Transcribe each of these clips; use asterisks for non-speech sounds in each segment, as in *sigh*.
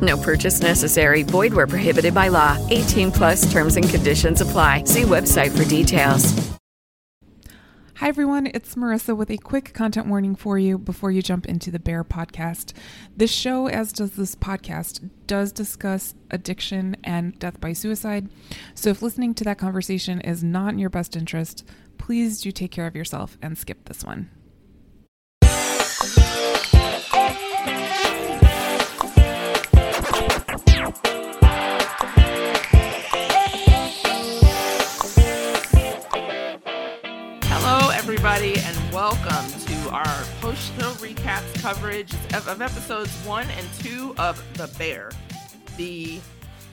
No purchase necessary. Void where prohibited by law. 18 plus terms and conditions apply. See website for details. Hi, everyone. It's Marissa with a quick content warning for you before you jump into the Bear podcast. This show, as does this podcast, does discuss addiction and death by suicide. So if listening to that conversation is not in your best interest, please do take care of yourself and skip this one. Everybody, and welcome to our post show recaps coverage of, of episodes one and two of The Bear, the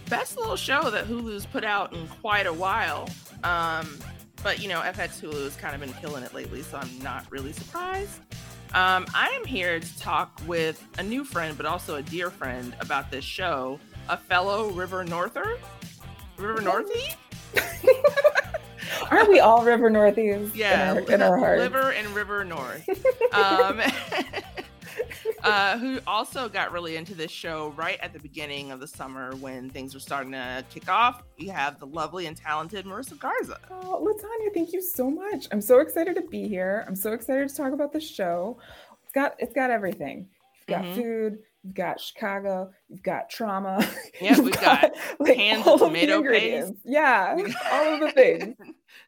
best little show that Hulu's put out in quite a while. Um, but you know, FX Hulu has kind of been killing it lately, so I'm not really surprised. Um, I am here to talk with a new friend, but also a dear friend about this show, a fellow River Norther, River Northie. *laughs* *laughs* Aren't we all River Northies? Yeah, in our, in our hearts. Liver and River North. *laughs* um, *laughs* uh, who also got really into this show right at the beginning of the summer when things were starting to kick off. We have the lovely and talented Marissa Garza. Oh, LaTonya, thank you so much. I'm so excited to be here. I'm so excited to talk about the show. It's got it's got everything. You've got Mhm. food. You've got Chicago. You've got trauma. *laughs* Yeah, we've got *laughs* cans of tomato paste. Yeah, *laughs* all of the things.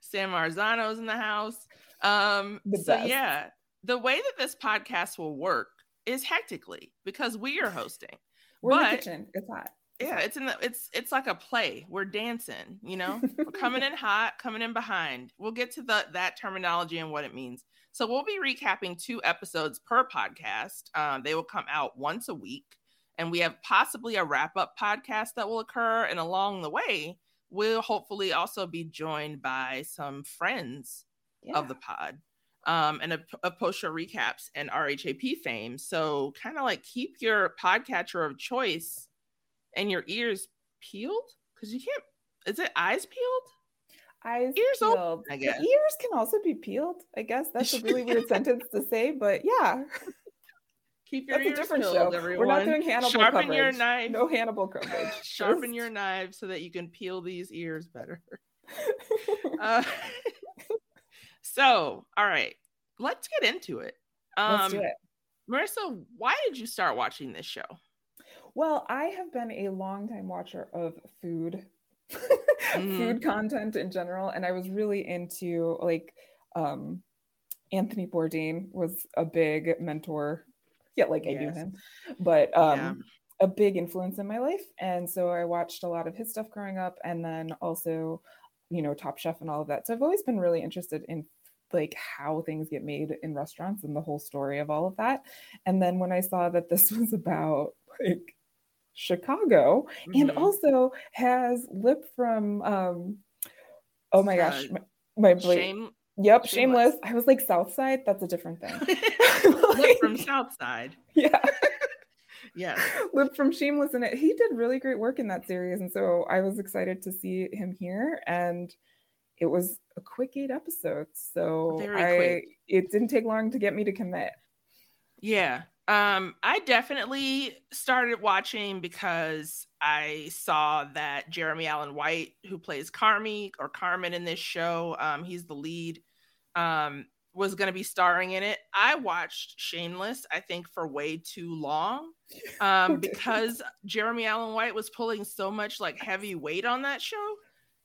San Marzano's in the house. Um, The so best. yeah, the way that this podcast will work is hectically because we are hosting. We're in the kitchen. It's hot. Yeah, it's in the it's it's like a play. We're dancing, you know. We're coming in hot, coming in behind. We'll get to the that terminology and what it means. So we'll be recapping two episodes per podcast. Um, they will come out once a week, and we have possibly a wrap up podcast that will occur. And along the way, we'll hopefully also be joined by some friends of the pod um, and a, a post show recaps and RHAP fame. So kind of like keep your podcatcher of choice and your ears peeled because you can't. Is it eyes peeled? Eyes Ears peeled. open, I The ears can also be peeled. I guess that's a really weird sentence to say, but yeah. *laughs* Keep your That's a ears different peeled, show. everyone. We're not doing Hannibal Sharpen coverage. your knife. No Hannibal coverage. *laughs* Sharpen Just- your knife so that you can peel these ears better. *laughs* uh, so, all right, let's get into it. Um, Let's do it. Marissa, why did you start watching this show? Well, I have been a longtime watcher of food, *laughs* Mm-hmm. food content in general, and I was really into like um, Anthony Bourdain was a big mentor. Yeah, like I knew him, but um, Yeah. a big influence in my life. And so I watched a lot of his stuff growing up and then also, you know, Top Chef and all of that. So I've always been really interested in like how things get made in restaurants and the whole story of all of that. And then when I saw that this *laughs* was about like Chicago mm-hmm. and also has Lip from um oh my gosh, uh, my, my Shame, Yep, shameless. shameless. I was like South Side. That's a different thing. *laughs* Lip from South Side. *laughs* Yeah. yeah. *laughs* Lip from Shameless in it. He did really great work in that series. And so I was excited to see him here. And it was a quick eight episodes. So Very I quick. it didn't take long to get me to commit. Yeah. Um, I definitely started watching because I saw that Jeremy Allen White, who plays Carmy or Carmen in this show, um, he's the lead, um, was going to be starring in it. I watched Shameless, I think, for way too long um, because Jeremy Allen White was pulling so much like heavy weight on that show.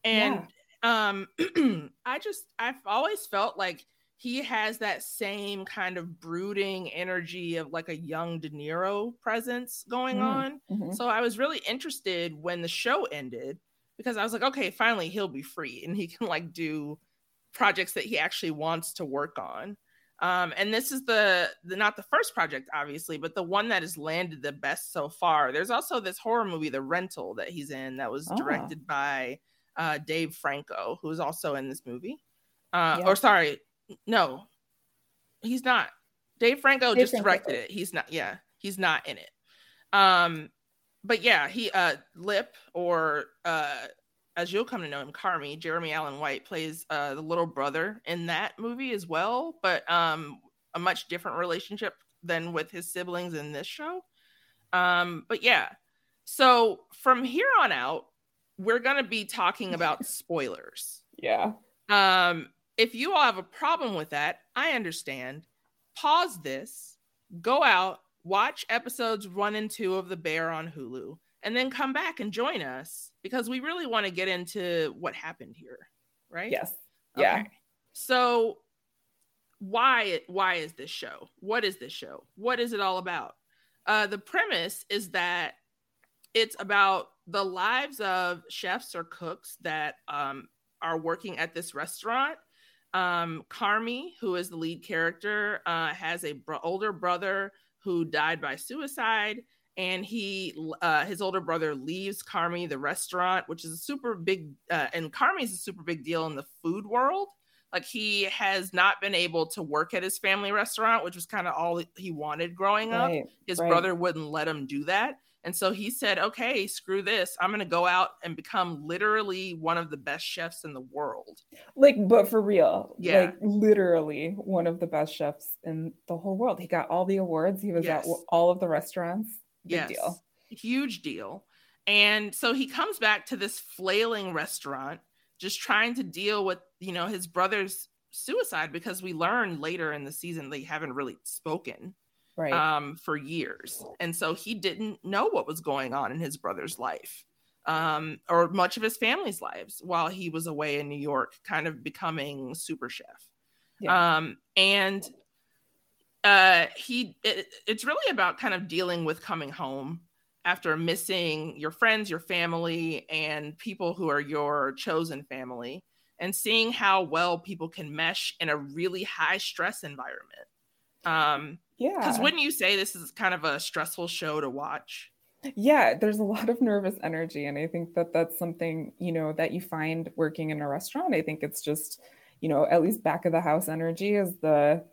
And yeah. um, *clears throat* I just, I've always felt like he has that same kind of brooding energy of like a young De Niro presence going mm, on. Mm-hmm. So I was really interested when the show ended because I was like, okay, finally he'll be free and he can like do projects that he actually wants to work on. Um, and this is the, the not the first project, obviously, but the one that has landed the best so far. There's also this horror movie, The Rental, that he's in that was oh. directed by uh, Dave Franco, who is also in this movie. Uh, yeah. Or sorry, no, he's not. Dave Franco Dave just Franco. directed it. He's not. Yeah, he's not in it. Um, but yeah, he uh Lip or uh as you'll come to know him, Carmy, Jeremy Allen White plays uh the little brother in that movie as well, but um a much different relationship than with his siblings in this show. Um, but yeah, so from here on out, we're gonna be talking about *laughs* spoilers. Yeah. Um, if you all have a problem with that, I understand. Pause this, go out, watch episodes one and two of The Bear on Hulu, and then come back and join us because we really want to get into what happened here, right? Yes. Yeah. Okay. So why why is this show? What is this show? What is it all about? Uh, the premise is that it's about the lives of chefs or cooks that um, are working at this restaurant um, Carmy, who is the lead character, uh, has a bro- older brother who died by suicide, and he uh, his older brother leaves Carmy the restaurant, which is a super big, uh, and Carmy is a super big deal in the food world. Like he has not been able to work at his family restaurant, which was kind of all he wanted growing right, up. His right. brother wouldn't let him do that. And so he said, okay, screw this. I'm going to go out and become literally one of the best chefs in the world. Like, but for real. Yeah. Like, literally one of the best chefs in the whole world. He got all the awards. He was yes. at all of the restaurants. Big yes. deal. Huge deal. And so he comes back to this flailing restaurant, just trying to deal with, you know, his brother's suicide because we learn later in the season they haven't really spoken right. um, for years. And so he didn't know what was going on in his brother's life um, or much of his family's lives while he was away in New York, kind of becoming super chef. Yeah. Um, and uh, he, it, it's really about kind of dealing with coming home after missing your friends, your family, and people who are your chosen family, and seeing how well people can mesh in a really high stress environment. Um, yeah. Because wouldn't you say this is kind of a stressful show to watch? Yeah, there's a lot of nervous energy. And I think that that's something, you know, that you find working in a restaurant. I think it's just, you know, at least back of the house energy is the,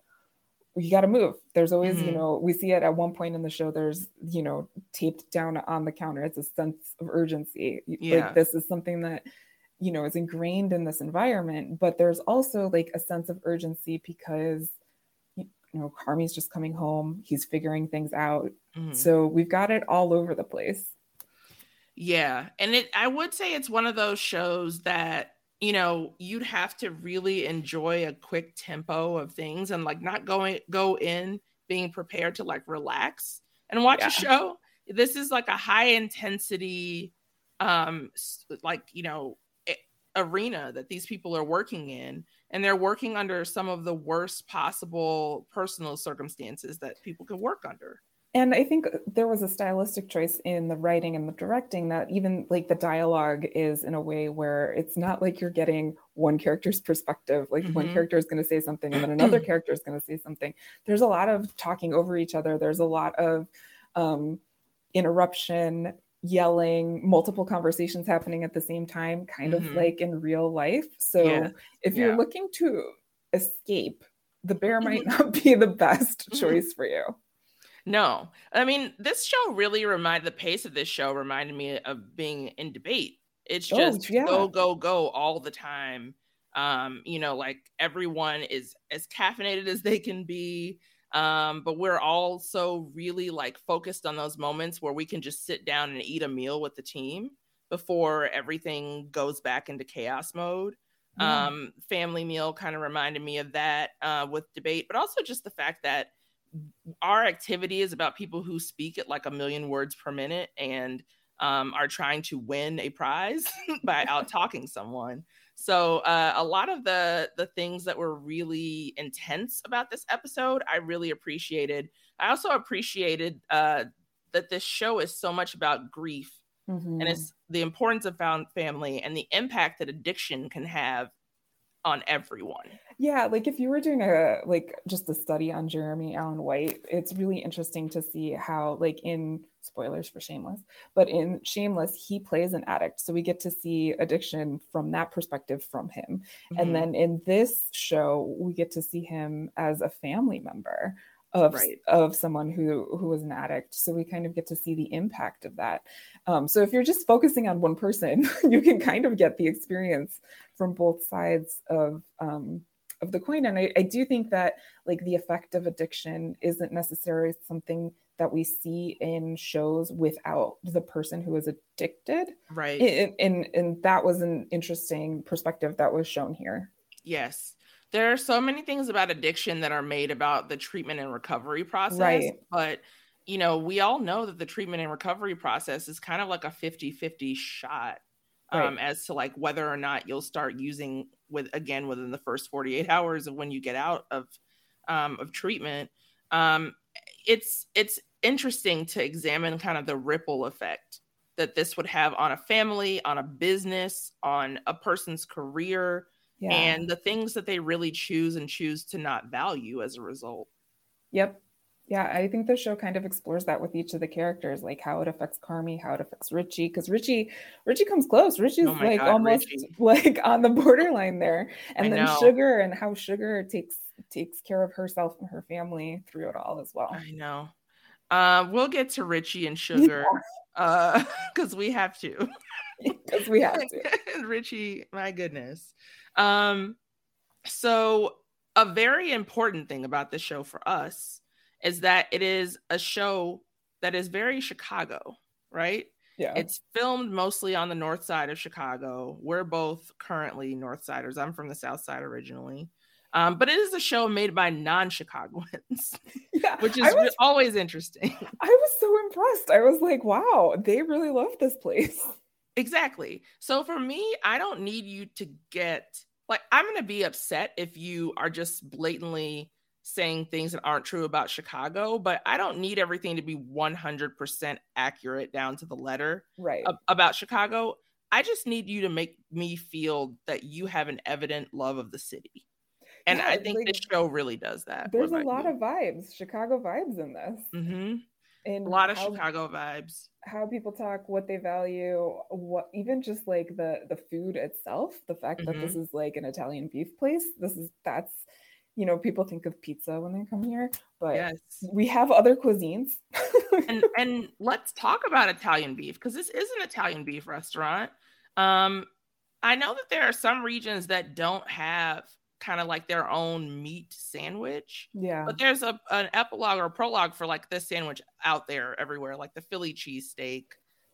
you got to move. There's always, mm-hmm. you know, we see it at one point in the show, there's, you know, taped down on the counter. It's a sense of urgency. Yeah. Like this is something that, you know, is ingrained in this environment. But there's also like a sense of urgency because you know, Carmy's just coming home. He's figuring things out. Mm-hmm. So we've got it all over the place. Yeah. And it I would say it's one of those shows that, you know, you'd have to really enjoy a quick tempo of things and like not going go in being prepared to like relax and watch yeah. a show. This is like a high intensity um like, you know, arena that these people are working in and they're working under some of the worst possible personal circumstances that people can work under and I think there was a stylistic choice in the writing and the directing that even like the dialogue is in a way where it's not like you're getting one character's perspective. Like mm-hmm. one character is going to say something and then another *clears throat* character is going to say something. There's a lot of talking over each other. There's a lot of um, interruption, yelling, multiple conversations happening at the same time, kind mm-hmm. of like in real life. So yeah. if you're looking to escape, the bear might mm-hmm. *laughs* not be the best mm-hmm. choice for you. No, I mean, this show really reminded the pace of this show reminded me of being in debate. It's oh, just oh, yeah. go, go, go all the time. Um, you know, like everyone is as caffeinated as they can be. Um, but we're also really like focused on those moments where we can just sit down and eat a meal with the team before everything goes back into chaos mode. Yeah. Um, family meal kind of reminded me of that uh, with debate, but also just the fact that our activity is about people who speak at like a million words per minute and um, are trying to win a prize *laughs* by out talking someone. So uh, a lot of the the things that were really intense about this episode, I really appreciated. I also appreciated uh, that this show is so much about grief mm-hmm. and it's the importance of found family and the impact that addiction can have on everyone. Yeah, like if you were doing a like just a study on Jeremy Allen White, it's really interesting to see how like in spoilers for Shameless, but in Shameless he plays an addict, so we get to see addiction from that perspective from him. Mm-hmm. And then in this show, we get to see him as a family member of right. of someone who who was an addict so we kind of get to see the impact of that um, so if you're just focusing on one person *laughs* you can kind of get the experience from both sides of um, of the coin and I, I do think that like the effect of addiction isn't necessarily something that we see in shows without the person who is addicted. Right. And, and and that was an interesting perspective that was shown here. Yes. There are so many things about addiction that are made about the treatment and recovery process right. but you know we all know that the treatment and recovery process is kind of like a 50-50 shot um, right. as to like whether or not you'll start using with again within the first 48 hours of when you get out of um, of treatment. Um, it's it's interesting to examine kind of the ripple effect that this would have on a family on a business on a person's career yeah. and the things that they really choose and choose to not value as a result. Yep. Yeah, I think the show kind of explores that with each of the characters, like how it affects Carmy, how it affects Richie, because Richie, Richie comes close. Richie's oh like God, almost Richie. *laughs* like on the borderline there, and I then know. Sugar and how Sugar takes takes care of herself and her family through it all as well. I know. Uh, we'll get to Richie and Sugar, yeah. uh, *laughs* *laughs* because we have to. Because we have to. Richie, my goodness. Um, so a very important thing about this show for us is that it is a show that is very Chicago, right? Yeah. It's filmed mostly on the north side of Chicago. We're both currently north siders. I'm from the south side originally. Um, but it is a show made by non-Chicagoans, *laughs* yeah, which is was, always interesting. *laughs* I was so impressed. I was like, wow, they really love this place. Exactly. So for me, I don't need you to get like I'm going to be upset if you are just blatantly saying things that aren't true about Chicago, but I don't need everything to be 100% accurate down to the letter right ab- about Chicago. I just need you to make me feel that you have an evident love of the city. And yeah, I think like, this show really does that. There's a lot you? of vibes, Chicago vibes in this. Mm-hmm. And a lot of how, Chicago vibes. How people talk, what they value, what even just like the the food itself, the fact mm-hmm. that this mm-hmm. is like an Italian beef place. This is that's you know, people think of pizza when they come here, but yes. we have other cuisines. and and let's talk about Italian beef because this is an Italian beef restaurant. Um, I know that there are some regions that don't have kind of like their own meat sandwich. Yeah. But there's a an epilogue or a prologue for like this sandwich out there everywhere, like the Philly cheesesteak.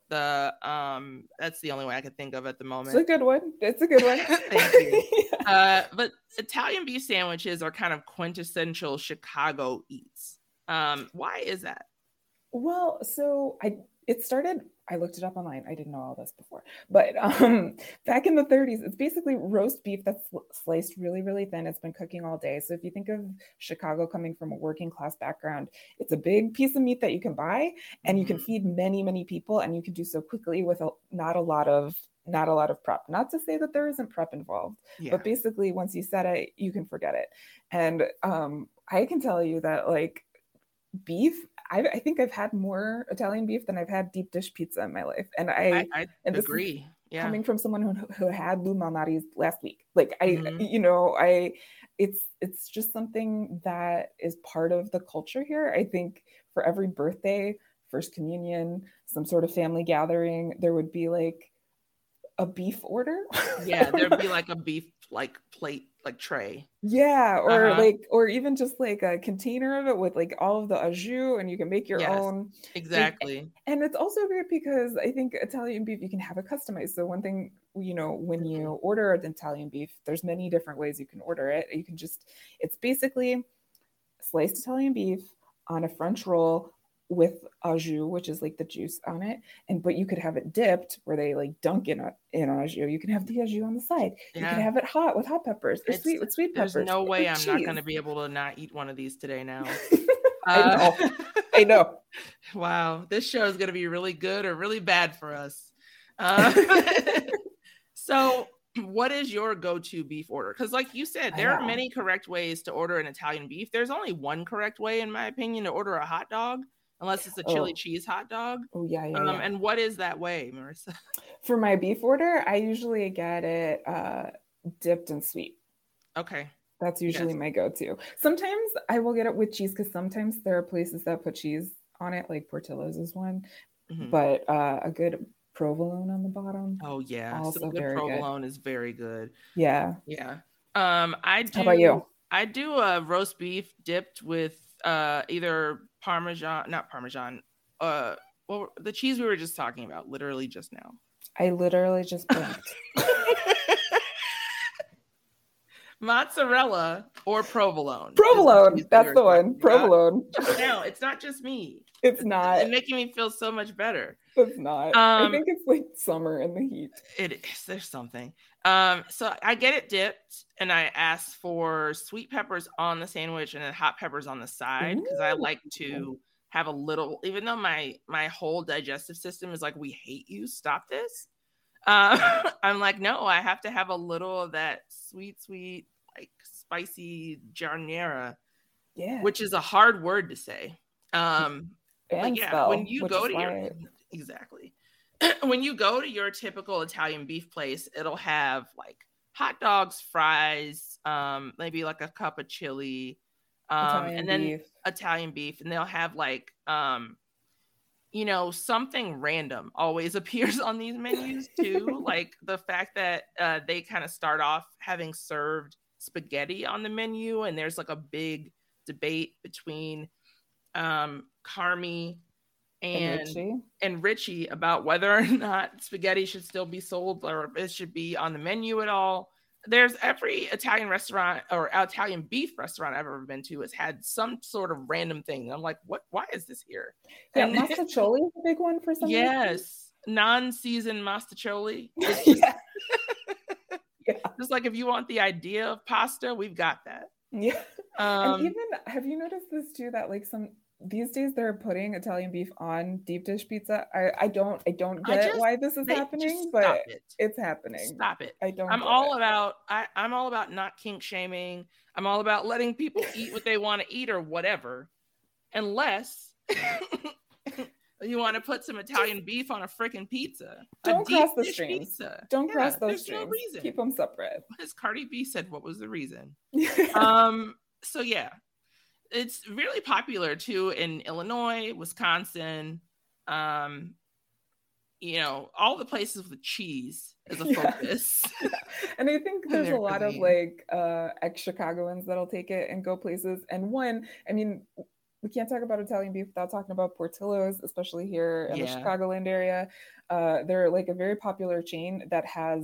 The um that's the only way I could think of at the moment. It's a good one. It's a good one. *laughs* Thank you. *laughs* uh but Italian beef sandwiches are kind of quintessential Chicago eats. Um, why is that? Well, so I it started I looked it up online. I didn't know all this before. But um, back in the 30s, it's basically roast beef that's sliced really, really thin. It's been cooking all day. So if you think of Chicago coming from a working class background, it's a big piece of meat that you can buy and you can Mm-hmm. feed many, many people and you can do so quickly with a, not a lot of not a lot of prep. Not to say that there isn't prep involved, Yeah. but basically once you set it, you can forget it. And um, I can tell you that like beef I, I think I've had more Italian beef than I've had deep dish pizza in my life, and I, I, I and agree. Yeah. coming from someone who, who had Lou Malnati's last week. Like I, Mhm. you know, I, it's it's just something that is part of the culture here. I think for every birthday, first communion, some sort of family gathering, there would be like a beef order. yeah, there'd be *laughs* like a beef like plate like tray. Yeah, or Uh-huh. like, or even just like a container of it with like all of the au jus, and you can make your Yes, own. Exactly. And it's also great because I think Italian beef you can have it customized. So one thing, you know, when Mm-hmm. you order an Italian beef, there's many different ways you can order it. You can just, it's basically sliced Italian beef on a French roll with au jus, which is like the juice on it. And but you could have it dipped where they like dunk in a, in au jus. You can have the au jus on the side. You can have it hot with hot peppers or It's- sweet with sweet peppers. There's no way I'm not going to be able to not eat one of these today now. *laughs* I know. Uh, I know. wow, this show is going to be really good or really bad for us. Uh, *laughs* *laughs* so, what is your go-to beef order? Because, like you said, there are many correct ways to order an Italian beef. There's only one correct way, in my opinion, to order a hot dog, unless it's a chili Oh. cheese hot dog. Oh yeah, yeah, Um, yeah. and what is that way, Marissa? *laughs* For my beef order, I usually get it uh, dipped and sweet. Okay. That's usually Yes. my go-to. Sometimes I will get it with cheese because sometimes there are places that put cheese on it, like Portillo's is one. Mhm. But uh, a good provolone on the bottom. Oh yeah, Also some good very good. provolone is very good. Yeah. Yeah. Um, I do. How about you? I do a roast beef dipped with uh either parmesan, not parmesan. Uh, well, the cheese we were just talking about, literally just now. I literally just blinked. *laughs* Mozzarella or provolone. is the provolone. That's the one. about. Provolone. Just now, it's not just me. It's not. It's making me feel so much better. It's not. I Um, think it's like summer and the heat. It is. There's something. Um, so I get it dipped, and I ask for sweet peppers on the sandwich and then hot peppers on the side because I like to have a little. Even though my my whole digestive system is like, "We hate you. Stop this." Um, *laughs* I'm like, no, I have to have a little of that sweet, sweet, like spicy giardiniera, Yeah. which is a hard word to say. Um, yeah, when you go to your exactly *clears throat* when you go to your typical Italian beef place, it'll have like hot dogs, fries, um, maybe like a cup of chili, um, and then beef. Italian beef, and they'll have like um, you know, something random always *laughs* appears on these menus too. *laughs* like the fact that uh, they kind of start off having served spaghetti on the menu, and there's like a big debate between um, Carmy And and Richie. and Richie about whether or *laughs* not spaghetti should still be sold or if it should be on the menu at all. There's every Italian restaurant or Italian beef restaurant I've ever been to has had some sort of random thing. I'm like, what? Why is this here? Yeah, And- *laughs* Mostaccioli is a big one for some yes, non-seasoned mostaccioli. *laughs* Yeah. yeah. just like if you want the idea of pasta, we've got that. Yeah. Um, and even have you noticed this too that like some these days they're putting Italian beef on deep dish pizza. I I don't I don't I get just- why this is happening, but it. it's happening. Stop it. I don't. I'm all it. about I, I'm all about not kink shaming. I'm all about letting people eat what they want to eat or whatever, unless *laughs* you want to put some Italian beef on a freaking pizza. Don't cross the streams. pizza. Don't Yeah, cross those there's streams. No reason. Keep them separate. As Cardi B said, what was the reason? *laughs* um. So yeah, it's really popular too in Illinois, Wisconsin. Um. You know, all the places with cheese as a *laughs* Yeah. focus. *laughs* and I think there's a lot of like uh ex Chicagoans that'll take it and go places. And one, I mean, we can't talk about Italian beef without talking about Portillo's, especially here in the Chicagoland area. Uh, they're like a very popular chain that has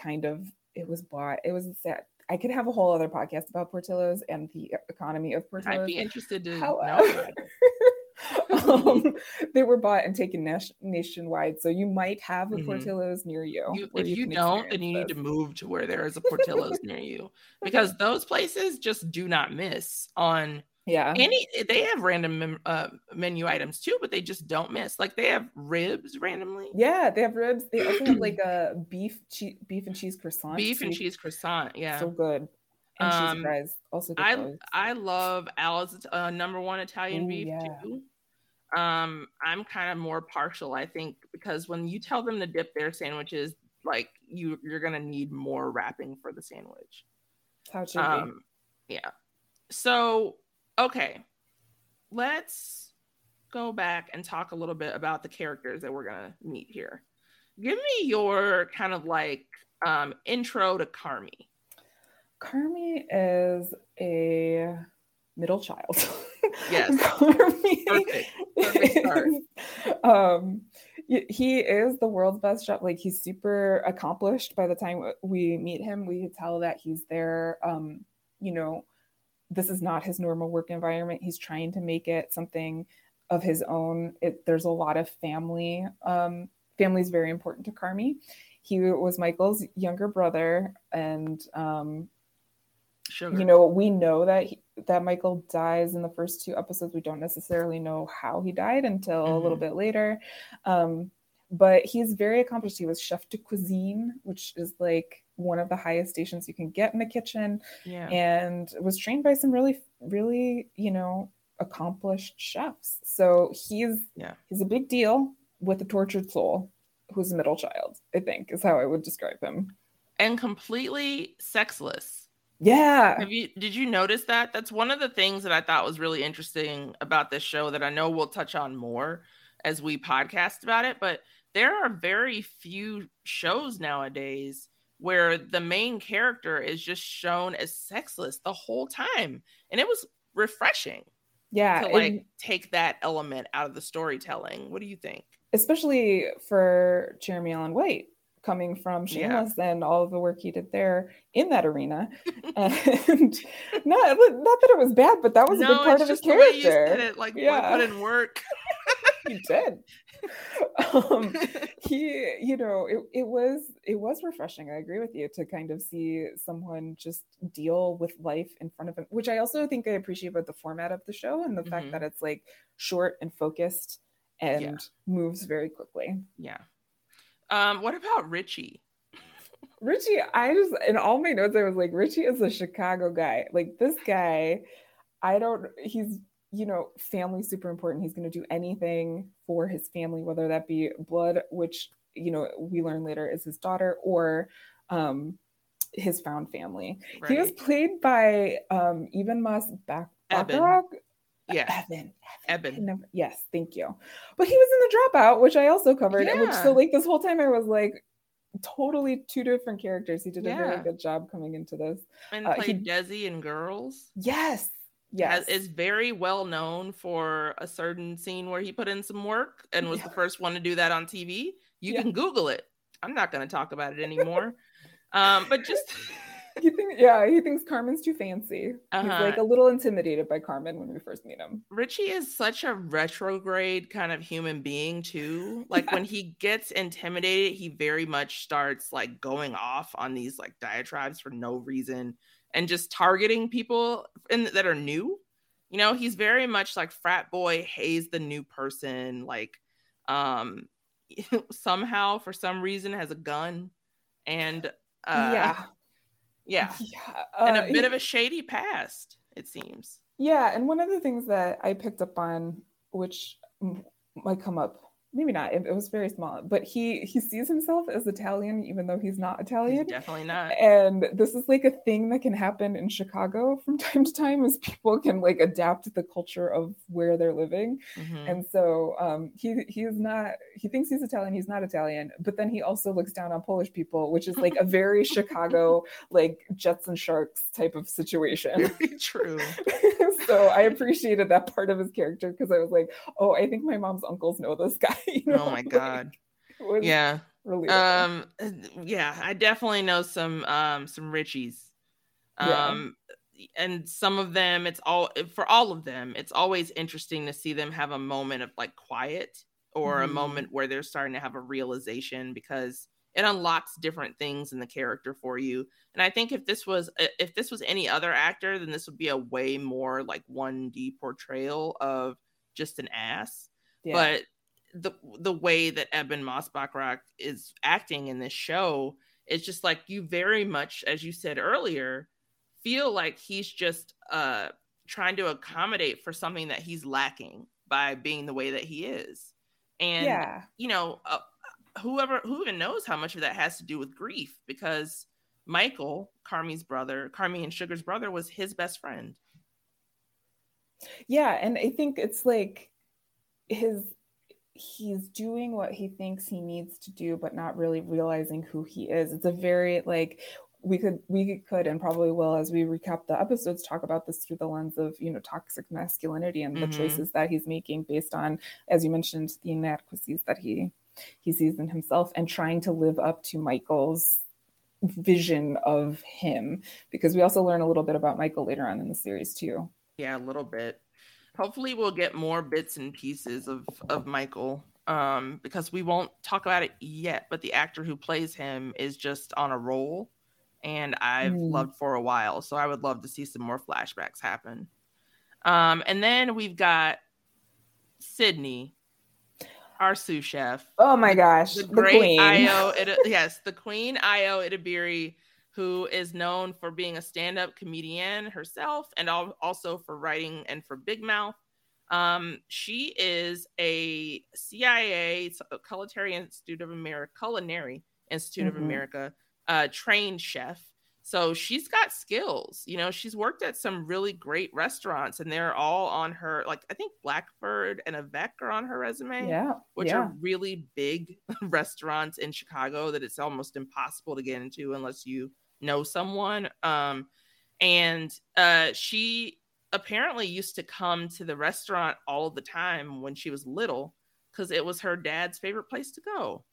kind of it was bought. It was sad. I could have a whole other podcast about Portillo's and the economy of Portillo's. I'd be interested to know. *laughs* However, um, they were bought and taken nationwide. So you might have a Mhm. Portillo's near you. You, if you, can don't, then you need to move to where there is a *laughs* Portillo's near you because those places just do not miss on Yeah. any. They have random uh, menu items too, but they just don't miss. Like they have ribs randomly, Yeah, they have ribs. They also have like *clears throat* a beef cheese, beef and cheese croissant. beef and cheese croissant. Yeah, So good. And Um, cheese fries. Also good. I fries. I love Al's uh, number one Italian Ooh, beef yeah. too. Um, I'm kind of more partial, I think, because when you tell them to dip their sandwiches, like you you're gonna need more wrapping for the sandwich. How should be. Um, yeah. So okay, let's go back and talk a little bit about the characters that we're gonna meet here. Give me your kind of like um intro to Carmy. Carmy is a middle child. Yes. *laughs* Carmy Perfect. Perfect start. um, he is the world's best chef. Like he's super accomplished. By the time we meet him, we tell that he's there. Um, you know, this is not his normal work environment. He's trying to make it something of his own. It, there's a lot of family. Um, family is very important to Carmy. He was Michael's younger brother, and um, Sugar. you know we know that he, that michael dies in the first two episodes we don't necessarily know how he died until a little Mhm. bit later um, but he's very accomplished he was chef de cuisine which is like one of the highest stations you can get in the kitchen yeah. and was trained by some really really you know accomplished chefs so he's Yeah. he's a big deal with a tortured soul who's a middle child i think is how i would describe him and completely sexless. yeah Have you did you notice that? That's one of the things that I thought was really interesting about this show that I know we'll touch on more as we podcast about it, but there are very few shows nowadays where the main character is just shown as sexless the whole time. And it was refreshing yeah to like take that element out of the storytelling. What do you think? especially for Jeremy Allen White coming from Yeah. And all of the work he did there in that arena. *laughs* and *laughs* not, not that it was bad, but that was a big part of his just the way you character. it, like Yeah. put in work. *laughs* he did. *laughs* um, he, you know, it, it was it was refreshing. I agree with you to kind of see someone just deal with life in front of him, which I also think I appreciate about the format of the show and the Mhm. fact that it's like short and focused and moves very quickly. Yeah. Um, what about Richie? Richie, I just in all my notes, I was like, Richie is a Chicago guy. Like this guy, I don't. He's you know, family super important. He's going to do anything for his family, whether that be blood, which you know we learn later is his daughter, or um, his found family. He was played by um, Even Moss Back. Eben. Bacharach? Yeah, Evan. Eben. I never- yes, thank you. But he was in the dropout, which I also covered. and Which Yeah. so like this whole time I was like totally two different characters. He did a Yeah. very good job coming into this. And Uh, played he- Desi in Girls. Yes. Yes. Has, is very well known for a certain scene where he put in some work and was the first one to do that on TV. You Yeah. can Google it. I'm not going to talk about it anymore. *laughs* um, but just *laughs* he think, yeah, he thinks Carmen's too fancy. He's Uh-huh. like a little intimidated by Carmen when we first meet him. Richie is such a retrograde kind of human being too. *laughs* Like when he gets intimidated, he very much starts like going off on these like diatribes for no reason and just targeting people in, that are new. You know, he's very much like frat boy hazes the new person like um *laughs* somehow for some reason has a gun and uh yeah. yeah, Yeah. and uh, a bit he- of a shady past it seems. Yeah, and one of the things that I picked up on, which might come up, maybe not, it, it was very small, but he he sees himself as Italian, even though he's not He's Italian. definitely not. And this is like a thing that can happen in Chicago from *laughs* time to time, is people can like adapt the culture of where they're living. Mhm. And so um, he he's not he thinks he's Italian. He's not Italian, but then he also looks down on Polish people, which is like a very *laughs* Chicago like Jets and Sharks type of situation. True. *laughs* so I appreciated that part of his character because I was like, oh, I think my mom's uncles know this guy. *laughs* you know, Oh my god. Yeah. really Um yeah, I definitely know some um some Richies. Yeah. Um and some of them it's all for all of them it's always interesting to see them have a moment of like quiet or Mhm. a moment where they're starting to have a realization because it unlocks different things in the character for you and i think if this was if this was any other actor then this would be a way more like 1d portrayal of just an ass Yeah. but the the way that Ebon Moss-Bachrach is acting in this show it's just like you very much as you said earlier feel like he's just uh trying to accommodate for something that he's lacking by being the way that he is and yeah. you know uh, whoever who even knows how much of that has to do with grief because michael carmy's brother carmy and sugar's brother was his best friend Yeah, and I think it's like his he's doing what he thinks he needs to do but not really realizing who he is. It's a very like we could we could and probably will as we recap the episodes talk about this through the lens of you know toxic masculinity and the Mhm. choices that he's making based on as you mentioned the inadequacies that he he sees in himself and trying to live up to Michael's vision of him because we also learn a little bit about Michael later on in the series too. Yeah, a little bit. Hopefully we'll get more bits and pieces of of Michael um because we won't talk about it yet, but the actor who plays him is just on a roll and I've Mm. loved for a while, so I would love to see some more flashbacks happen. Um and then we've got Sydney, our sous chef Oh my gosh, the the, great queen. Ayo, *laughs* Ita- yes, the queen Ayo Edebiri, who is known for being a stand-up comedian herself, and al- also for writing and for Big Mouth. Um, she is a CIA Culinary Institute of America, Culinary Institute of Mhm. America uh, trained chef. So she's got skills. You know, she's worked at some really great restaurants, and they're all on her. Like I think Blackbird and Avec are on her resume yeah, which yeah. are really big *laughs* restaurants in Chicago that it's almost impossible to get into unless you know someone. Um, and uh, she apparently used to come to the restaurant all the time when she was little because it was her dad's favorite place to go,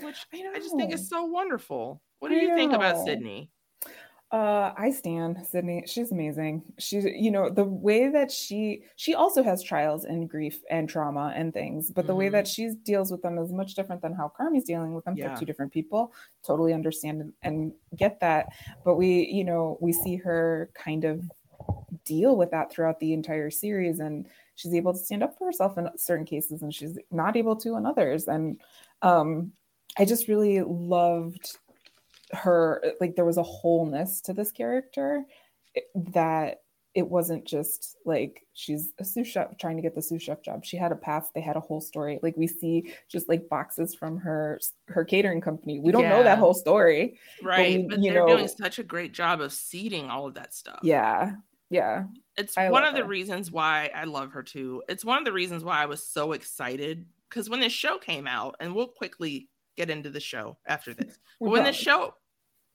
which I I just think is so wonderful. What do I you think about. Sydney? Uh, I stand Sydney. She's amazing. She's, you know, the way that she she also has trials and grief and trauma and things, but the way that she deals with them is much different than how Carmy's dealing with them. Yeah. They're two different people. Totally understand and, and get that. But we, you know, we see her kind of deal with that throughout the entire series, and she's able to stand up for herself in certain cases, and she's not able to in others. And um, I just really loved her like there was a wholeness to this character that it wasn't just like she's a sous chef trying to get the sous chef job she had a path they had a whole story like we see just like boxes from her her catering company we don't know that whole story Right, we- but you they're know- doing such a great job of seeding all of that stuff. yeah yeah it's I one of the her. reasons why I love her too. It's one of the reasons why I was so excited because when this show came out, and we'll quickly get into the show after this. But when the show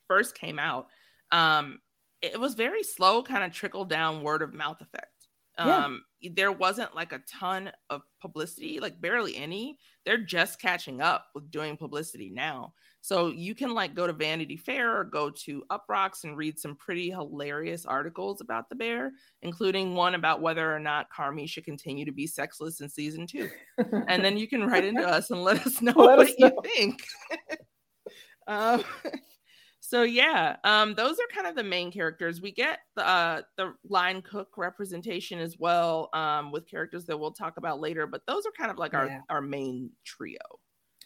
first came out, um, it was very slow, kind of trickle down word of mouth effect. Yeah. Um, there wasn't like a ton of publicity, like barely any. They're just catching up with doing publicity now. So you can like go to Vanity Fair or go to Uproxx and read some pretty hilarious articles about the bear, including one about whether or not Carmy should continue to be sexless in season two. And then you can write into *laughs* us and let us know Let what us you think. *laughs* um, so yeah, um, those are kind of the main characters. We get the uh, the line cook representation as well, um, with characters that we'll talk about later. But those are kind of like Yeah. our our main trio.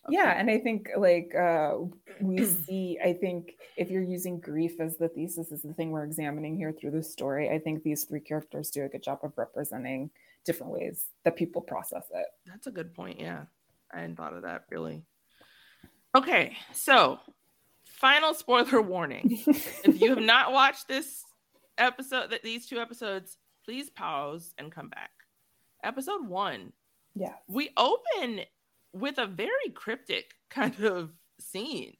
yeah people. and i think like uh we *clears throat* see i think if you're using grief as the thesis is the thing we're examining here through the story i think these three characters do a good job of representing different ways that people process it That's a good point. Yeah. I hadn't thought of that really. Okay. So, final spoiler warning. if you have not watched this episode, that these two episodes, please pause and come back. Episode one, yeah we open with a very cryptic kind of scene.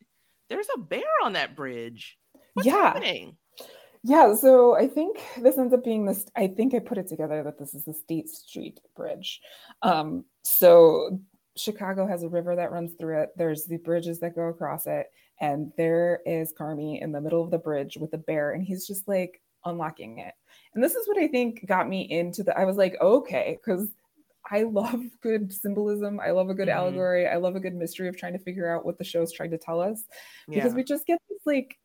There's a bear on that bridge. What's Yeah. happening? Yeah, so I think this ends up being this. I think I put it together that this is the State Street Bridge. Um, so Chicago has a river that runs through it. There's the bridges that go across it, and there is Carmy in the middle of the bridge with a bear, and he's just like unlocking it. And this is what I think got me into the I was like, okay, because I love good symbolism. I love a good Mhm. allegory. I love a good mystery of trying to figure out what the show's trying to tell us. Because Yeah. we just get this like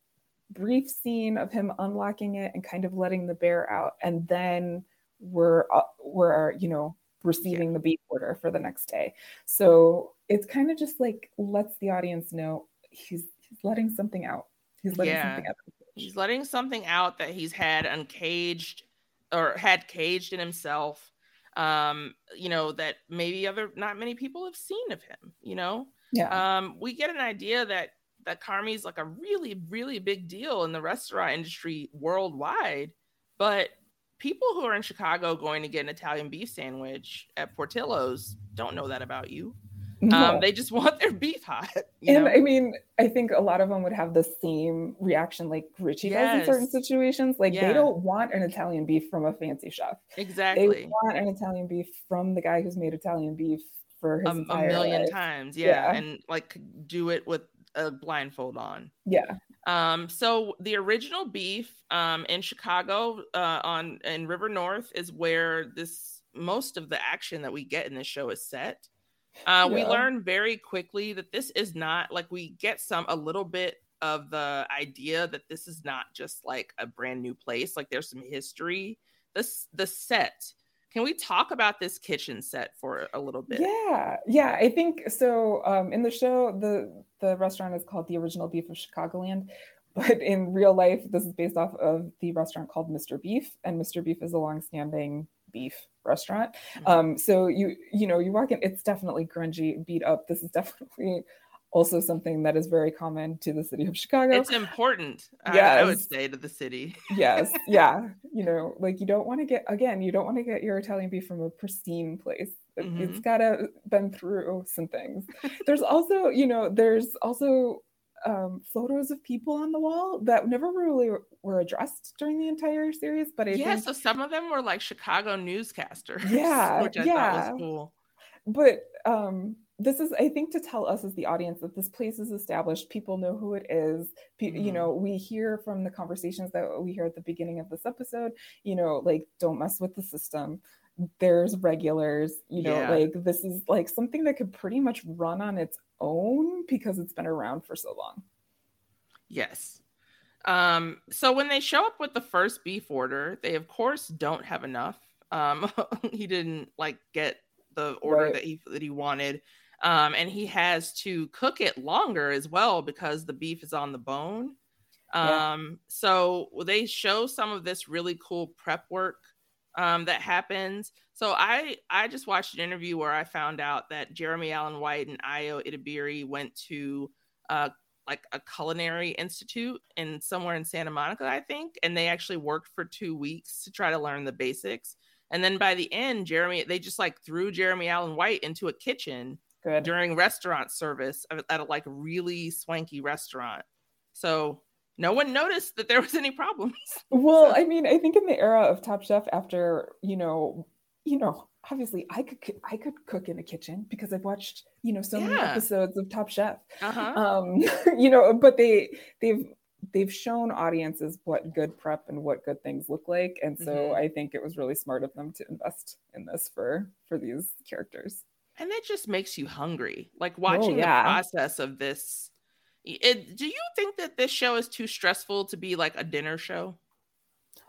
brief scene of him unlocking it and kind of letting the bear out. And then we're uh, we're, you know, receiving the beef order for the next day. So it's kind of just like lets the audience know he's he's letting something out. He's letting Yeah. something out. He's letting something out that he's had uncaged or had caged in himself. Um, you know, that maybe other not many people have seen of him, you know? Yeah. Um, we get an idea that that Carmy's like a really, really big deal in the restaurant industry worldwide, but people who are in Chicago going to get an Italian beef sandwich at Portillo's don't know that about you. No. Um, they just *laughs* want their beef hot. And know? I mean, I think a lot of them would have the same reaction like Richie does in certain situations. Like Yeah. they don't want an Italian beef from a fancy chef. exactly. They want an Italian beef from the guy who's made Italian beef for his a, a million life. times yeah. Yeah. and like do it with a blindfold on Yeah. um so the original beef um in chicago uh on in river north is where this most of the action that we get in this show is set uh we learn very quickly that this is not like we get some a little bit of the idea that this is not just like a brand new place like there's some history this the set can we talk about this kitchen set for a little bit Yeah, yeah. I think so. Um, in the show, the the restaurant is called the Original Beef of Chicagoland, *laughs* but in real life, this is based off of the restaurant called Mr. Beef, and Mr. Beef is a longstanding beef restaurant. Mhm. Um, so you you know you walk in, it's definitely grungy, beat up. This is *laughs* definitely also something that is very common to the city of Chicago. It's important, I, I would say, to the city. yes *laughs* yeah you know like you don't want to get again you don't want to get your italian beef from a pristine place It- it's gotta been through some things there's also you know there's also um, photos of people on the wall that never really were addressed during the entire series but i yeah, think so some of them were like Chicago newscasters. Yeah, *laughs* which I yeah. thought was cool. but um this is i think to tell us as the audience that this place is established people know who it is Pe- you Mhm. know we hear from the conversations that we hear at the beginning of this episode you know like don't mess with the system there's regulars you know Yeah. like this is like something that could pretty much run on its own because it's been around for so long Yes. Um, so when they show up with the first beef order, they of course don't have enough. Um, *laughs* he didn't like get the order Right. that he that he wanted. Um, and he has to cook it longer as well because the beef is on the bone. Yeah. Um, so they show some of this really cool prep work um, that happens. So I I just watched an interview where I found out that Jeremy Allen White and Ayo Edebiri went to uh, like a culinary institute in somewhere in Santa Monica, I think, and they actually worked for two weeks to try to learn the basics. And then by the end, Jeremy they just like threw Jeremy Allen White into a kitchen good during restaurant service at at a like really swanky restaurant. So no one noticed that there was any problems. *laughs* Well, I mean, I think in the era of Top Chef, after you know, you know, obviously, I could I could cook in a kitchen because I've watched you know so many episodes of Top Chef. Uh-huh. Um, *laughs* you know, but they they've they've shown audiences what good prep and what good things look like, and so Mhm. I think it was really smart of them to invest in this for for these characters. and it just makes you hungry like watching Oh, yeah. the process of this it, do you think that this show is too stressful to be like a dinner show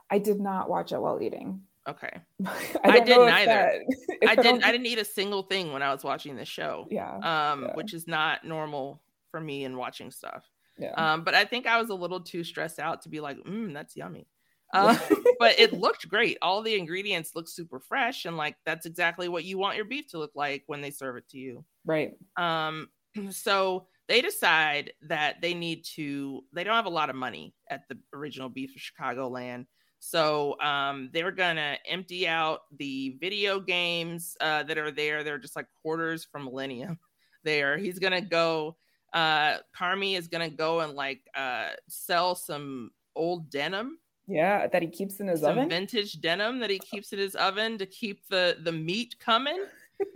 I did not watch it while eating. okay *laughs* I, I didn't either. that- *laughs* i didn't i didn't eat a single thing when i was watching this show Yeah, um yeah. which is not normal for me in watching stuff yeah. um but i think i was a little too stressed out to be like mm, that's yummy um, *laughs* but it looked great all the ingredients look super fresh and like that's exactly what you want your beef to look like when they serve it to you right. um, *clears throat* so they decide that they need to, they don't have a lot of money at the original Beef of Chicagoland. So um, they're going to empty out the video games uh, that are there. They're just like quarters from Millennium *laughs* there. He's going to go, uh, Carmy is going to go and like uh, sell some old denim Yeah, that he keeps in his some oven. vintage denim that he keeps in his oven to keep the the meat coming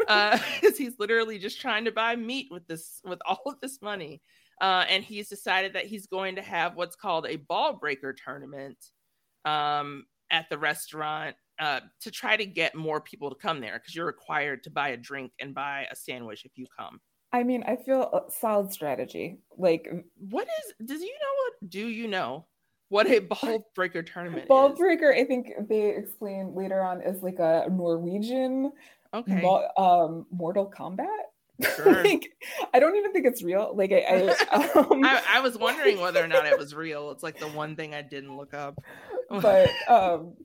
uh *laughs* because he's literally just trying to buy meat with this with all of this money uh and he's decided that he's going to have what's called a ball breaker tournament um, at the restaurant uh, to try to get more people to come there because you're required to buy a drink and buy a sandwich if you come. I mean, I feel a solid strategy. Like, what is? Does you know what? Do you know what a ball *laughs* breaker tournament? Ball breaker, I think they explain later on is like a Norwegian, okay, mo- um, Mortal Kombat. *laughs* Sure. like, I don't even think it's real. Like, I, I, um, I, I was *laughs* wondering whether or not it was real. It's like the one thing I didn't look up. but *laughs* um,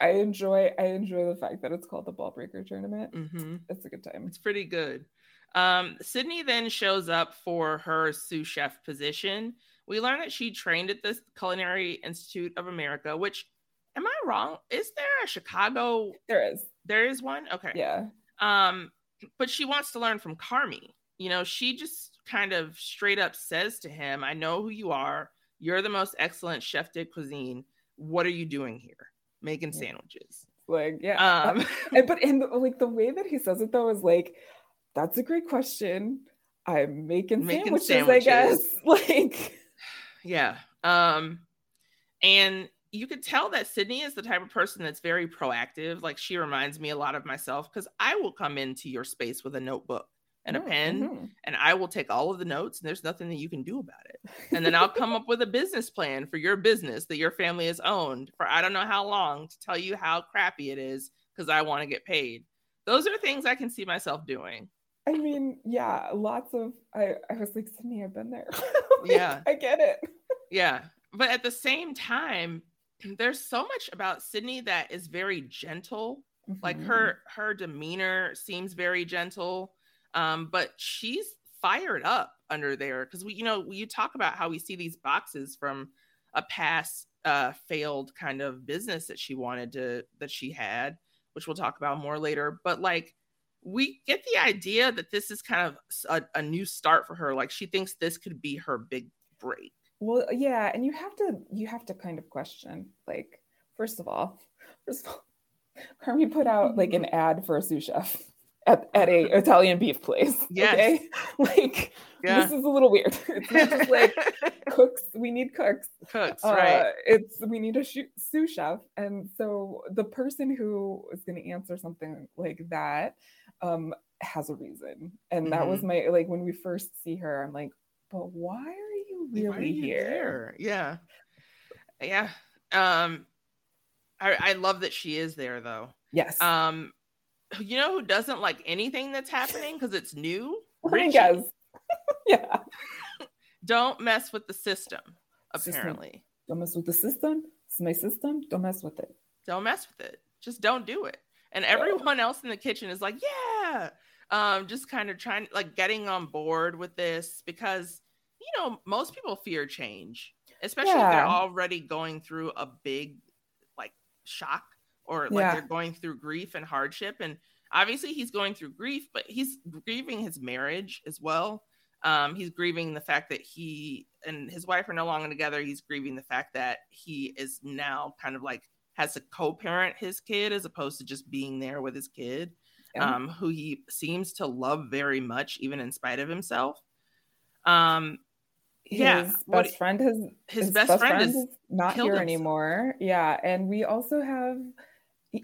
I enjoy I enjoy the fact that it's called the Ball Breaker tournament. Mhm. It's a good time. It's pretty good. Um, Sydney then shows up for her sous chef position. We learn that she trained at the Culinary Institute of America, which wrong? Is there a Chicago? There is. There is one? Okay. Yeah. Um, but she wants to learn from Carmy. You know, she just kind of straight up says to him, I know who you are. You're the most excellent chef de cuisine. What are you doing here? Making sandwiches. Like, yeah. Um, *laughs* and, but and like the way that he says it though is like, that's a great question. I'm making, Making sandwiches, I guess. sandwiches. *laughs* Like *sighs* Yeah. Um and you could tell that Sydney is the type of person that's very proactive. Like she reminds me a lot of myself because I will come into your space with a notebook and a Mm, pen mhm. and I will take all of the notes and there's nothing that you can do about it. And then I'll come up with a business plan for your business that your family has owned for I don't know how long to tell you how crappy it is because I want to get paid. Those are things I can see myself doing. I mean, yeah, lots of I, I was like, Sydney, I've been there. *laughs* Like, Yeah. I get it. Yeah. But at the same time, there's so much about Sydney that is very gentle. Like Mhm. her her demeanor seems very gentle. Um, but she's fired up under there because we, you know, you talk about how we see these boxes from a past uh failed kind of business that she wanted to that she had, which we'll talk about more later. But like we get the idea that this is kind of a new start for her. Like she thinks this could be her big break. Well, yeah, and you have to you have to kind of question, like, first of all, *laughs* first of all, Carmy put out like an ad for a sous chef at, at a Italian beef place. *laughs* Yes. Okay. *laughs* Like Yeah. this is a little weird. It's not just like cooks, we need cooks. Cooks, Uh, right? It's we need a sous chef. And so the person who is gonna answer something like that um has a reason. And that was Mhm. my like when we first see her, I'm like, but why are you really are you here? there? Yeah. Yeah. Um I, I love that she is there though. Yes. Um you know who doesn't like anything that's happening because it's new? *laughs* Richie. *laughs* yeah. Don't mess with the system, System. apparently. Don't mess with the system. It's my system. Don't mess with it. Don't mess with it. Just don't do it. And everyone else in the kitchen is like, yeah. Um, just kind of trying like getting on board with this because you know, most people fear change, especially if they're already going through a big like shock or like Yeah. they're going through grief and hardship. And obviously he's going through grief, but he's grieving his marriage as well. Um, he's grieving the fact that he and his wife are no longer together. He's grieving the fact that he is now kind of like has to co-parent his kid as opposed to just being there with his kid, Yeah. um, who he seems to love very much, even in spite of himself. Um, yeah, His what- best friend has his best friend is not here himself. anymore. Yeah, and we also have.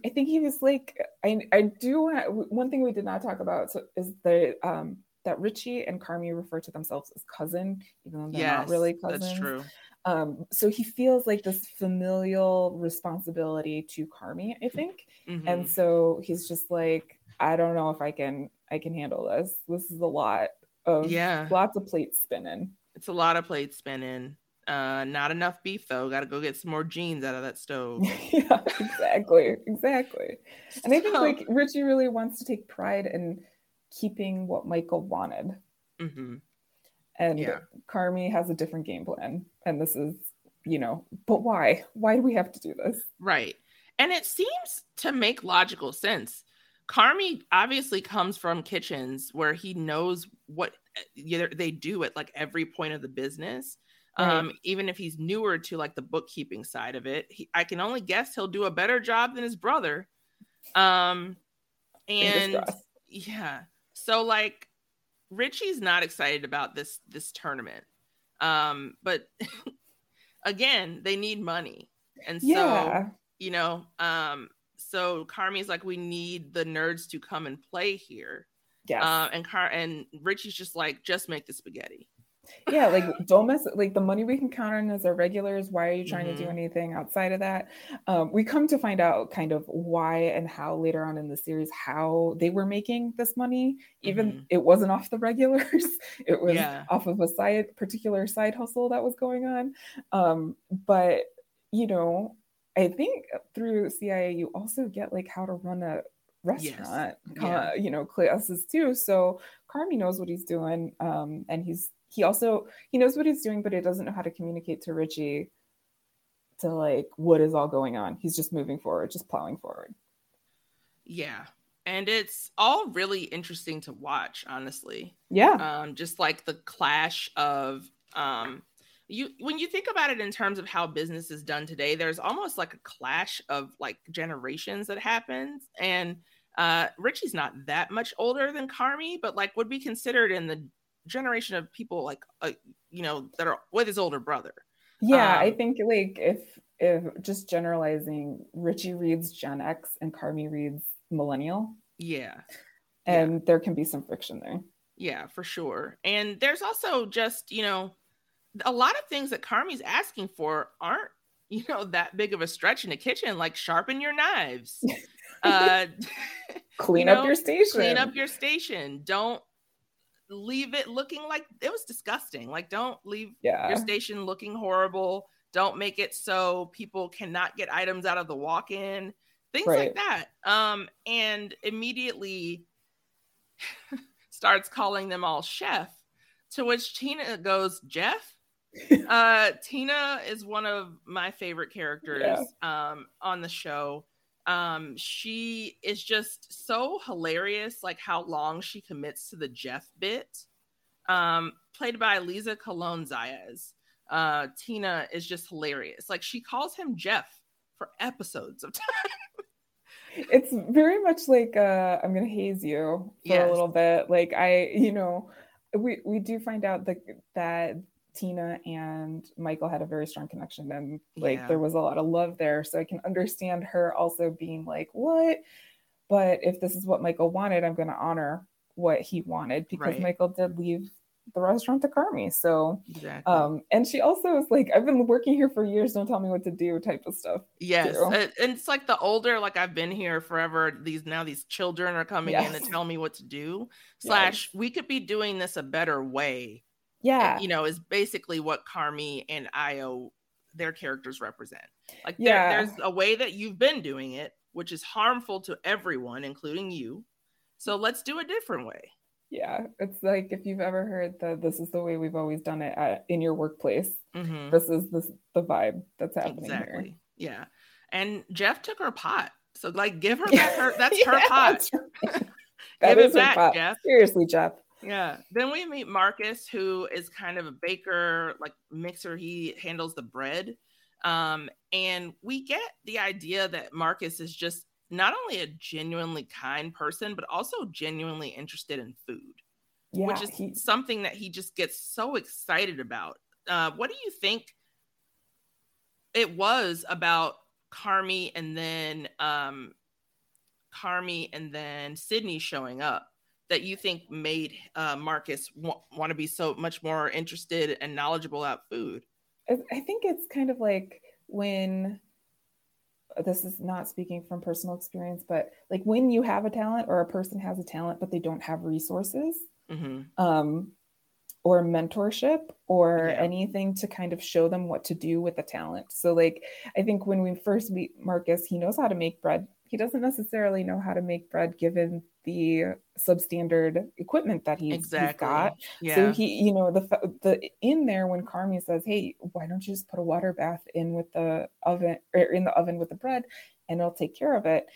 I think he was like I I do want one thing we did not talk about so, is the um that Richie and Carmy refer to themselves as cousin, even though they're yes, not really cousins. that's true. Um, so he feels like this familial responsibility to Carmy, I think. Mhm. and so he's just like i don't know if i can i can handle this this is a lot of Yeah. lots of plates spinning It's a lot of plates spinning. Uh, not enough beef though. Got to go get some more jeans out of that stove. *laughs* yeah exactly exactly *laughs* and i think like richie really wants to take pride in keeping what michael wanted hmm and Yeah. carmy has a different game plan and this is you know but why why do we have to do this Right. And it seems to make logical sense. Carmy obviously comes from kitchens where he knows what they do at like every point of the business. Right. Um, even if he's newer to like the bookkeeping side of it, he, I can only guess he'll do a better job than his brother. Um, and yeah, so like Richie's not excited about this this tournament. Um, but *laughs* again, they need money. And so, Yeah. you know, um, so Carmy's like, we need the nerds to come and play here. Yeah. Uh, and Car and Richie's just like, just make the spaghetti. yeah, like *laughs* don't mess like the money we can count on as our regulars. Why are you trying to do Mhm. anything outside of that? Um, we come to find out kind of why and how later on in the series how they were making this money. Even Mhm. it wasn't off the regulars, *laughs* it was Yeah. off of a side particular side hustle that was going on. Um, but you know, I think through CIA you also get like how to run a restaurant, Yeah. uh, you know, classes too. So Carmy knows what he's doing, um, and he's he also he knows what he's doing, but he doesn't know how to communicate to Richie to like what is all going on. He's just moving forward, just plowing forward. Yeah. And it's all really interesting to watch, honestly. Yeah, um, just like the clash of um, you when you think about it in terms of how business is done today there's almost like a clash of like generations that happens and uh richie's not that much older than carmy but like would be considered in the generation of people like uh, you know that are with his older brother yeah. I Um, think like if if just generalizing, Richie reads Gen X and Carmy reads Millennial, yeah Yeah. and there can be some friction there. Yeah, for sure. And there's also just, you know, a lot of things that Carmy's asking for aren't, you know, that big of a stretch in the kitchen, like sharpen your knives. *laughs* uh Clean you up your station. Clean up your station. Don't leave it looking like it was disgusting. Like don't leave Yeah. your station looking horrible. Don't make it so people cannot get items out of the walk-in. Things Right. like that. Um and immediately *laughs* starts calling them all chef to which Tina goes, "Jeff?" Uh Tina is one of my favorite characters um on the show. Um she is just so hilarious like how long she commits to the Jeff bit. Um played by Liza Colón-Zayas. Uh Tina is just hilarious. Like she calls him Jeff for episodes of *laughs* time. it's very much like uh i'm gonna haze you for Yes. a little bit like i you know we we do find out that that tina and michael had a very strong connection and like Yeah. there was a lot of love there so i can understand her also being like what but if this is what michael wanted i'm gonna honor what he wanted because Right. michael did leave the restaurant to carmy so Exactly. um and she also is like i've been working here for years don't tell me what to do type of stuff Yes, too. and it's like the older, like I've been here forever. These now these children are coming in Yes. to tell me what to do. Slash, we could be doing this a better way. Yeah You know, is basically what Carmy and Ayo, their characters represent. Like, there- Yeah. there's a way that you've been doing it, which is harmful to everyone, including you. So let's do a different way. Yeah, it's like if you've ever heard that "this is the way we've always done it" at, in your workplace. Mhm. This is this the vibe that's happening Exactly. Yeah. And Jeff took her pot. So like, give her *laughs* back her. That's her Yeah, pot. that's. *laughs* That Give it is her back, pot. Jeff. Seriously, Jeff. Yeah. Then we meet Marcus, who is kind of a baker, like mixer. He handles the bread. Um, and we get the idea that Marcus is just not only a genuinely kind person, but also genuinely interested in food, Yeah, which is he, something that he just gets so excited about. Uh, what do you think it was about Carmy and then um, Carmy and then Sydney showing up that you think made uh, Marcus wa- want to be so much more interested and knowledgeable about food? I think it's kind of like when this is not speaking from personal experience, but like when you have a talent or a person has a talent but they don't have resources, hmm um, or mentorship or Yeah. anything to kind of show them what to do with the talent. So, like, I think when we first meet Marcus, he knows how to make bread. He doesn't necessarily know how to make bread given the substandard equipment that he's, he's Exactly. got. Yeah. So he, you know, the the in there when Carmy says, "Hey, why don't you just put a water bath in with the oven or in the oven with the bread, and it'll take care of it."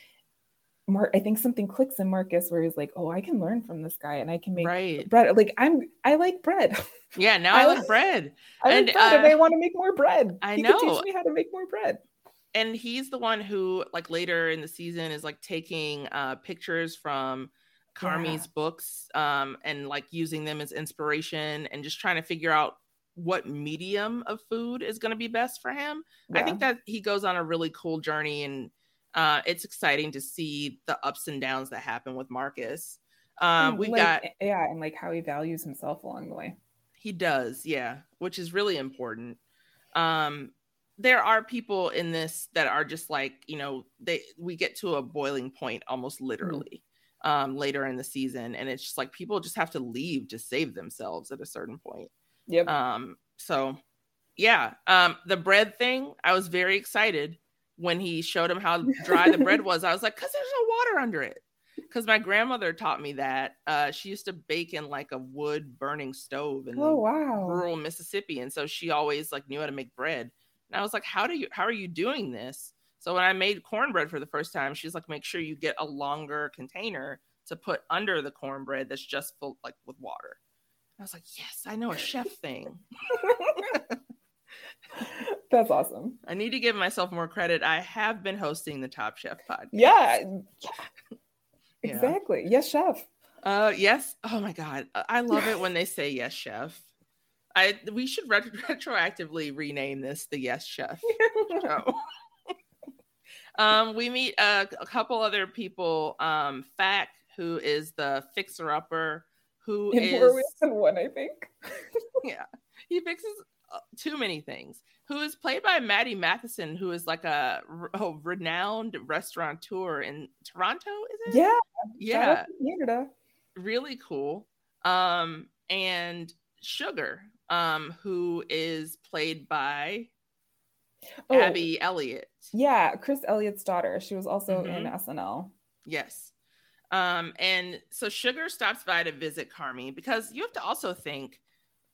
Mark, I think something clicks in Marcus where he's like, "Oh, I can learn from this guy, and I can make right. bread. Like I'm, I like bread. Yeah. Now *laughs* I I like- bread. I like And, bread, and uh, I want to make more bread. I He know. teach me how to make more bread. And he's the one who like later in the season is like taking uh pictures from Carmy's Yeah. books um and like using them as inspiration and just trying to figure out what medium of food is going to be best for him. I think that he goes on a really cool journey and uh, it's exciting to see the ups and downs that happen with Marcus. Um, we've like, got yeah, and like how he values himself along the way. he does, yeah, which is really important. Um, there are people in this that are just like, you know, they we get to a boiling point almost literally um later in the season, and it's just like people just have to leave to save themselves at a certain point. Yep. Um, so yeah, um, the bread thing, I was very excited when he showed him how dry the bread *laughs* was. I was like, because there's no water under it. Because my grandmother taught me that. Uh, she used to bake in like a wood burning stove in oh wow. rural Mississippi, and so she always like knew how to make bread. And I was like, how do you? How are you doing this? So when I made cornbread for the first time, she's like, make sure you get a longer container to put under the cornbread that's just full like with water. I was like, yes, I know a chef thing. *laughs* That's awesome. I need to give myself more credit. I have been hosting the Top Chef podcast. Yeah. Yeah. Exactly. Yes, chef. Uh, yes. Oh my god, I love it when they say yes, chef. I we should ret- *laughs* retroactively rename this the Yes Chef show. *laughs* um, we meet uh, a couple other people. Um, Fak, who is the fixer upper, who In is more ways than one, I think. *laughs* yeah, he fixes uh, too many things. Who is played by Matty Matheson, who is like a, a renowned restaurateur in Toronto? Is it? Yeah. Yeah, Canada. really cool. Um, and Sugar, um, who is played by Oh, Abby Elliott. Yeah, Chris Elliott's daughter. She was also in Mhm. SNL. Yes. Um, and so Sugar stops by to visit Carmy because you have to also think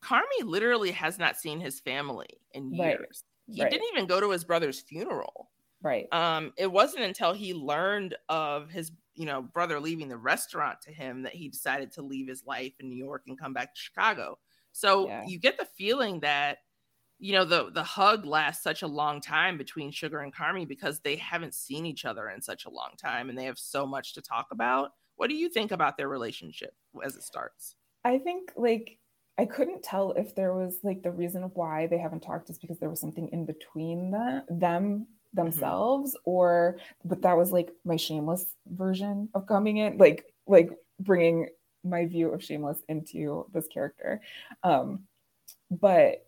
Carmy literally has not seen his family in Right. years. He Right. didn't even go to his brother's funeral. Right. Um, it wasn't until he learned of his, you know, brother leaving the restaurant to him that he decided to leave his life in New York and come back to Chicago. So Yeah. you get the feeling that, you know, the the hug lasts such a long time between Sugar and Carmy because they haven't seen each other in such a long time and they have so much to talk about. What do you think about their relationship as it starts? I think like I couldn't tell if there was like the reason why they haven't talked is because there was something in between the, them mm-hmm. themselves or but that was like my shameless version of coming in like like bringing my view of shameless into this character. Um but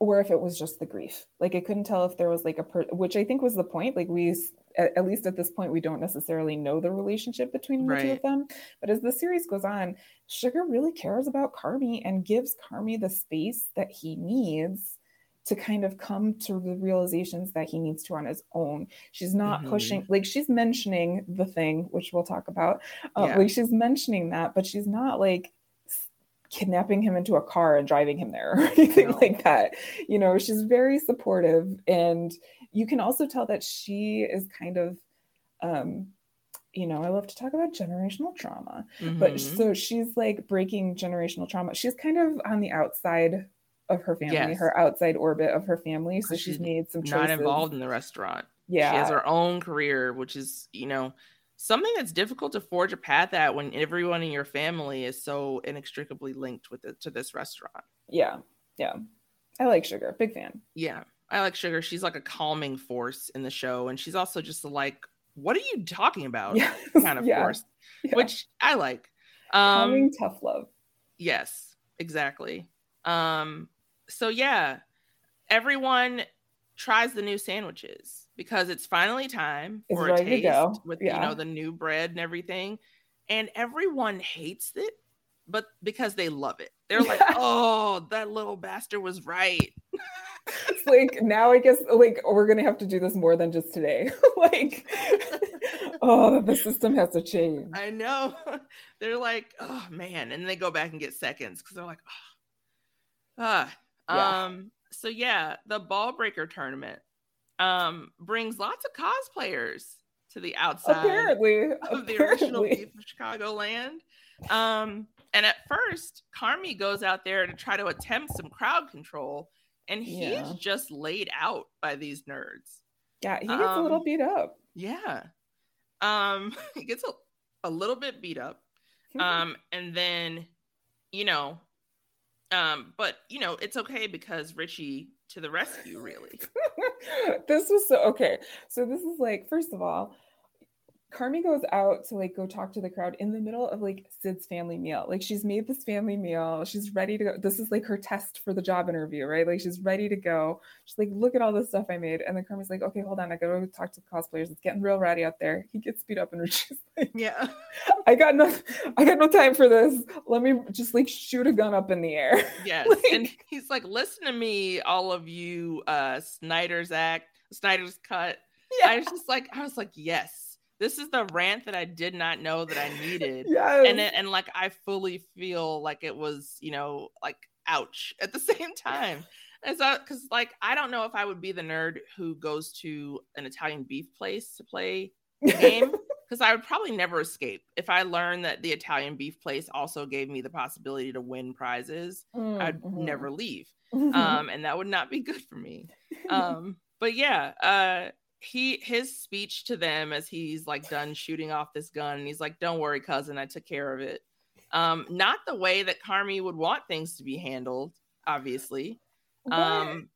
or if it was just the grief. Like i couldn't tell if there was like a per which i think was the point. Like we at, at least at this point we don't necessarily know the relationship between the two of them. But as the series goes on sugar really cares about carmy and gives carmy the space that he needs to kind of come to the realizations that he needs to on his own she's not Mhm. pushing like she's mentioning the thing which we'll talk about uh, Yeah. like she's mentioning that but she's not like kidnapping him into a car and driving him there *laughs* or anything No. like that you know she's very supportive and you can also tell that she is kind of um you know i love to talk about generational trauma but Mhm. so she's like breaking generational trauma she's kind of on the outside of her family Yes. her outside orbit of her family So she's she's made some choices. not involved in the restaurant. yeah She has her own career, which is, you know, something that's difficult to forge a path at when everyone in your family is so inextricably linked with it to this restaurant. yeah yeah i like sugar big fan Yeah. I like Sugar. She's like a calming force in the show. And she's also just like, what are you talking about? yeah *laughs* kind of yeah. force, Yeah. which I like. Um, calming tough love Yes, exactly. Um, so yeah, everyone tries the new sandwiches because it's finally time It's for a taste with you know the new bread and everything, and everyone hates it, but because they love it, they're like, *laughs* "Oh, that little bastard was right." it's *laughs* like now i guess like we're gonna have to do this more than just today. *laughs* Like oh the system has to change. I know. they're like, "Oh man," and they go back and get seconds because they're like, "Oh, ah." Yeah. Um. So yeah, the ball breaker tournament um brings lots of cosplayers to the outside apparently of the original beef of Chicagoland. Um, and at first, Carmi goes out there to try to attempt some crowd control, and he's Yeah. just laid out by these nerds. yeah he gets a little Um, beat up Yeah. Um, *laughs* he gets a, a little bit beat up. Um, and then, you know, Um, but you know, it's okay because Richie to the rescue, really. *laughs* this was so okay. So this is like, first of all, Carmy goes out to like go talk to the crowd in the middle of like Sid's family meal. Like she's made this family meal. She's ready to go. This is like her test for the job interview, right? Like she's ready to go. She's like, look at all this stuff I made. And then Carmy's like, okay, hold on. I gotta go talk to the cosplayers. It's getting real rowdy out there. He gets beat up and *laughs* she's like, Yeah. I got no I got no time for this. Let me just like shoot a gun up in the air. *laughs* Yes. and he's like, listen to me, all of you uh Snyder's act, Snyder's cut. Yeah. I was just like, I was like, yes. This is the rant that I did not know that I needed. Yes. And it, and like I fully feel like it was, you know, like ouch at the *laughs* same time. And so because like I don't know if I would be the nerd who goes to an Italian beef place to play the game. *laughs* Because I would probably never escape if I learned that the Italian beef place also gave me the possibility to win prizes. I'd Mhm. never leave, *laughs* um, and that would not be good for me. Um, but yeah, uh, he his speech to them as he's like done shooting off this gun, and he's like, "Don't worry, cousin, I took care of it." Um, not the way that Carmy would want things to be handled, obviously. Um,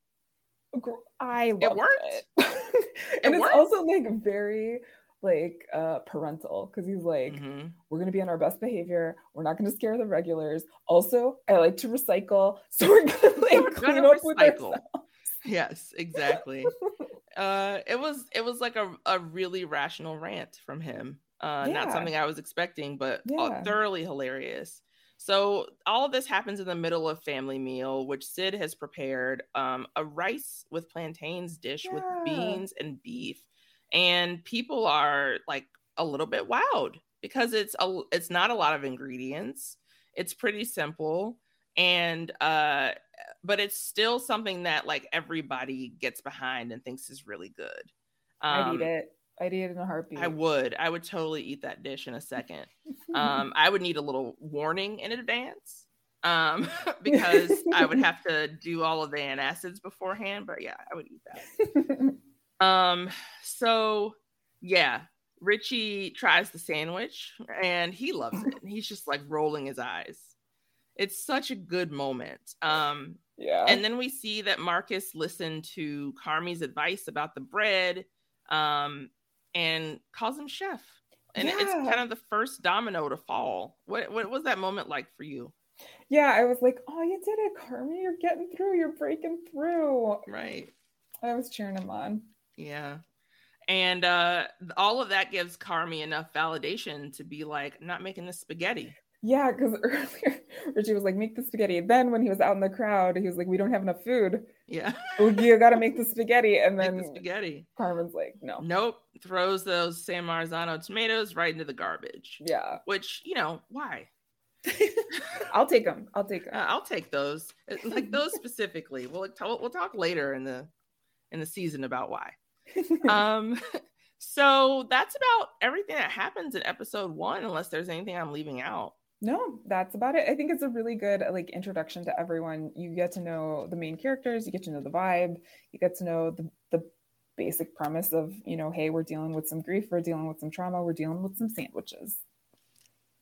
Gr- I loved worked. it. *laughs* and It it's worked. also like very like uh parental because he's like mhm. we're gonna be on our best behavior we're not gonna scare the regulars also i like to recycle *laughs* so we're gonna like We're clean gonna up with recycle. ourselves Yes, exactly. *laughs* uh it was it was like a, a really rational rant from him. Uh not something I was expecting, but uh, Yeah. thoroughly hilarious. So all of this happens in the middle of family meal, which Sid has prepared um a rice with plantains dish with beans and beef. And people are like a little bit wowed because it's a it's not a lot of ingredients. It's pretty simple and uh but it's still something that like everybody gets behind and thinks is really good. i'd Um, eat it i'd eat it in a heartbeat I would. I would totally eat that dish in a second. *laughs* Um, I would need a little warning in advance um, *laughs* because I would have to do all of the antacids beforehand. But yeah, I would eat that. *laughs* Um, so yeah, Richie tries the sandwich and he loves it. He's just like rolling his eyes. It's such a good moment. Um, yeah and then we see that Marcus listened to Carmy's advice about the bread um, and calls him chef. And it's kind of the first domino to fall. What, what was that moment like for you? yeah i was like oh you did it carmy you're getting through you're breaking through Right. i was cheering him on Yeah. And uh, all of that gives Carmy enough validation to be like, not making the spaghetti. Yeah, because *laughs* earlier Richie was like, make the spaghetti. Then when he was out in the crowd, he was like, we don't have enough food. Yeah. *laughs* You got to make the *laughs* spaghetti. And then the spaghetti. Carmen's like, no. Nope. Throws those San Marzano tomatoes right into the garbage. Yeah, Which, you know, why? I'll take them. I'll take them. Uh, I'll take those. Uh, Like those specifically. We'll we'll talk later in the in the season about why. Um so that's about everything that happens in episode 1 unless there's anything I'm leaving out. No, that's about it. I think it's a really good uh, like introduction to everyone. You get to know the main characters. You get to know the vibe. You get to know the the basic premise of you know, hey, we're dealing with some grief. We're dealing with some trauma. We're dealing with some sandwiches.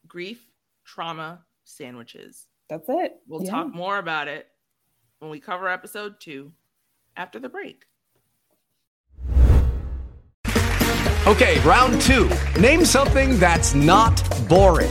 Grief, trauma, sandwiches. That's it. We'll Yeah. talk more about it when we cover episode 2 after the break. Okay, round two. Name something that's not boring.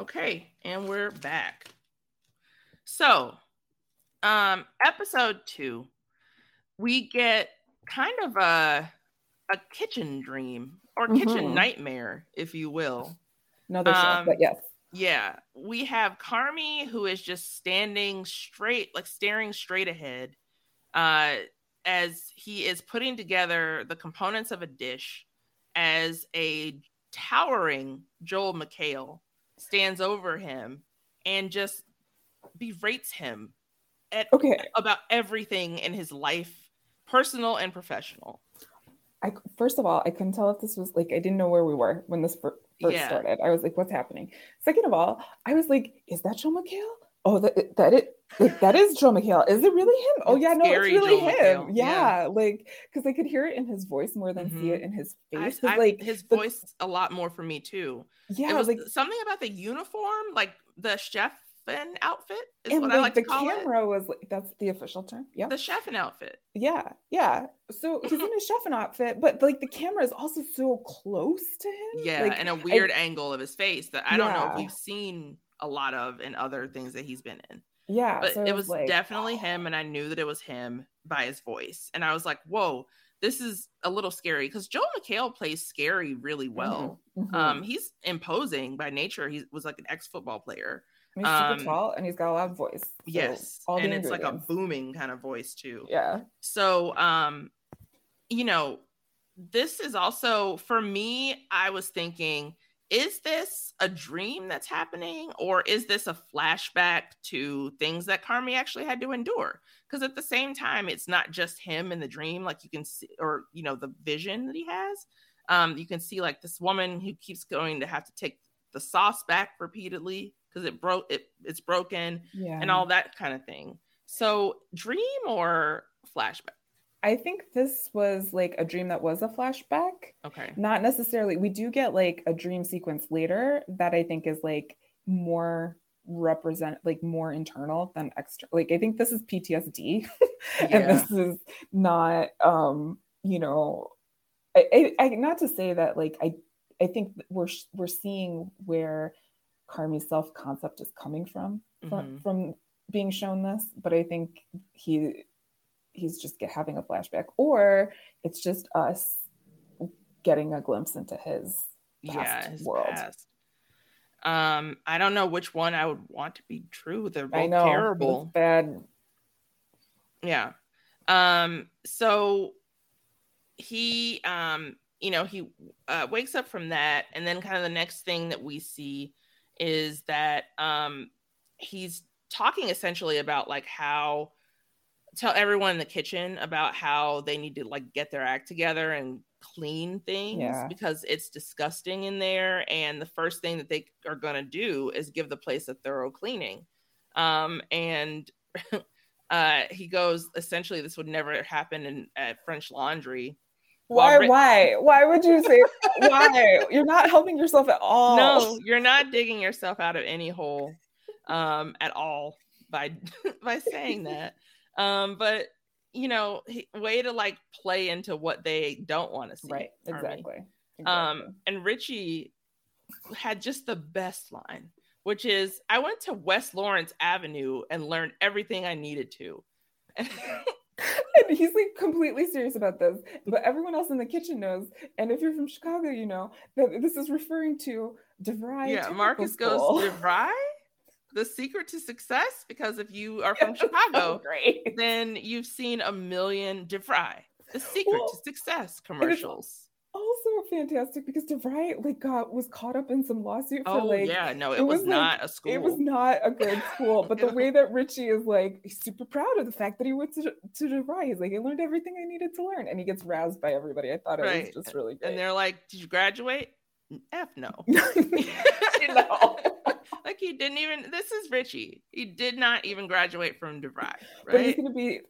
Okay, and we're back. So, um, episode two, we get kind of a a kitchen dream or kitchen Mhm. nightmare, if you will. Another show, but yes. Yeah, we have Carmy who is just standing straight, like staring straight ahead, uh, as he is putting together the components of a dish. As a towering Joel McHale stands over him and just berates him at Okay. about everything in his life, personal and professional. I first of all, I couldn't tell if this was like I didn't know where we were when this first Yeah. started. I was like, "What's happening?" Second of all, I was like, "Is that Joel McHale? Oh, that that it like, that is Joel McHale. Is it really him? Oh It's yeah, no, it's really Joel him. McHale. Yeah, Yeah. like because I could hear it in his voice more than see it mm-hmm. in his I, I- like his the- voice a lot more for me too. Yeah, it was like- something about the uniform, like the chef and outfit is and what like, I like the to call it. camera was like that's the official term. Yeah, The chef outfit. yeah, yeah. So he's *laughs* in a chef outfit, but like the camera is also so close to him. Yeah, like, and a weird angle of his face that I don't know if we've seen a lot of in other things that he's been in. Yeah, but so it was like, definitely him, and I knew that it was him by his voice, and I was like, "Whoa, this is a little scary." Because Joel McHale plays scary really well. mhm. Um, he's imposing by nature. He was like an ex football player. He's super Um, tall and he's got a loud voice. so yes, all and it's like a booming kind of voice too. Yeah. So, um, you know, this is also for me. I was thinking, is this a dream that's happening, or is this a flashback to things that Carmy actually had to endure? Because at the same time, it's not just him in the dream, like you can see, or you know, the vision that he has. Um, you can see like this woman who keeps going to have to take the sauce back repeatedly because it broke it it's broken Yeah. and all that kind of thing. So dream or flashback? I think this was like a dream that was a flashback. Okay. Not necessarily. We do get like a dream sequence later that I think is like more represent like more internal than extra. Like I think this is PTSD *laughs* and this is not um, you know, I, I, I not to say that like I I think we're sh- we're seeing where Carmy's self concept is coming from from, Mhm. from being shown this, but I think he he's just get, having a flashback, or it's just us getting a glimpse into his past yeah, his world. past. Um, I don't know which one I would want to be true. They're both I know terrible. bad. Yeah. Um, so he um, you know, he uh, wakes up from that, and then kind of the next thing that we see is that um he's talking essentially about like how tell everyone in the kitchen about how they need to like get their act together and clean things Yeah. because it's disgusting in there and the first thing that they are going to do is give the place a thorough cleaning um and *laughs* uh he goes essentially this would never happen in at french laundry Why? Why? Why would you say *laughs* why? You're not helping yourself at all. no you're not digging yourself out of any hole um at all by *laughs* by saying that um but you know way to like play into what they don't want to see Right. Army. Exactly. um and richie had just the best line which is i went to west lawrence avenue and learned everything i needed to *laughs* and he's like completely serious about this but everyone else in the kitchen knows and if you're from chicago you know that this is referring to DeVry yeah marcus School. goes DeVry? The secret to success because if you are from *laughs* Chicago, great. then you've seen a million DeVry, the secret Well, to success commercials. Also fantastic because DeVry like got was caught up in some lawsuit for Oh, like yeah, no, it was like- not a school It was not a good school. But the *laughs* way that Richie is like he's super proud of the fact that he went to to DeVry. He's like, I learned everything I needed to learn, and he gets roused by everybody. I thought it Right. was just really great. And they're like, Did you graduate? F no. *laughs* no. *laughs* like he didn't even this is Richie. He did not even graduate from DeVry, But he's gonna be,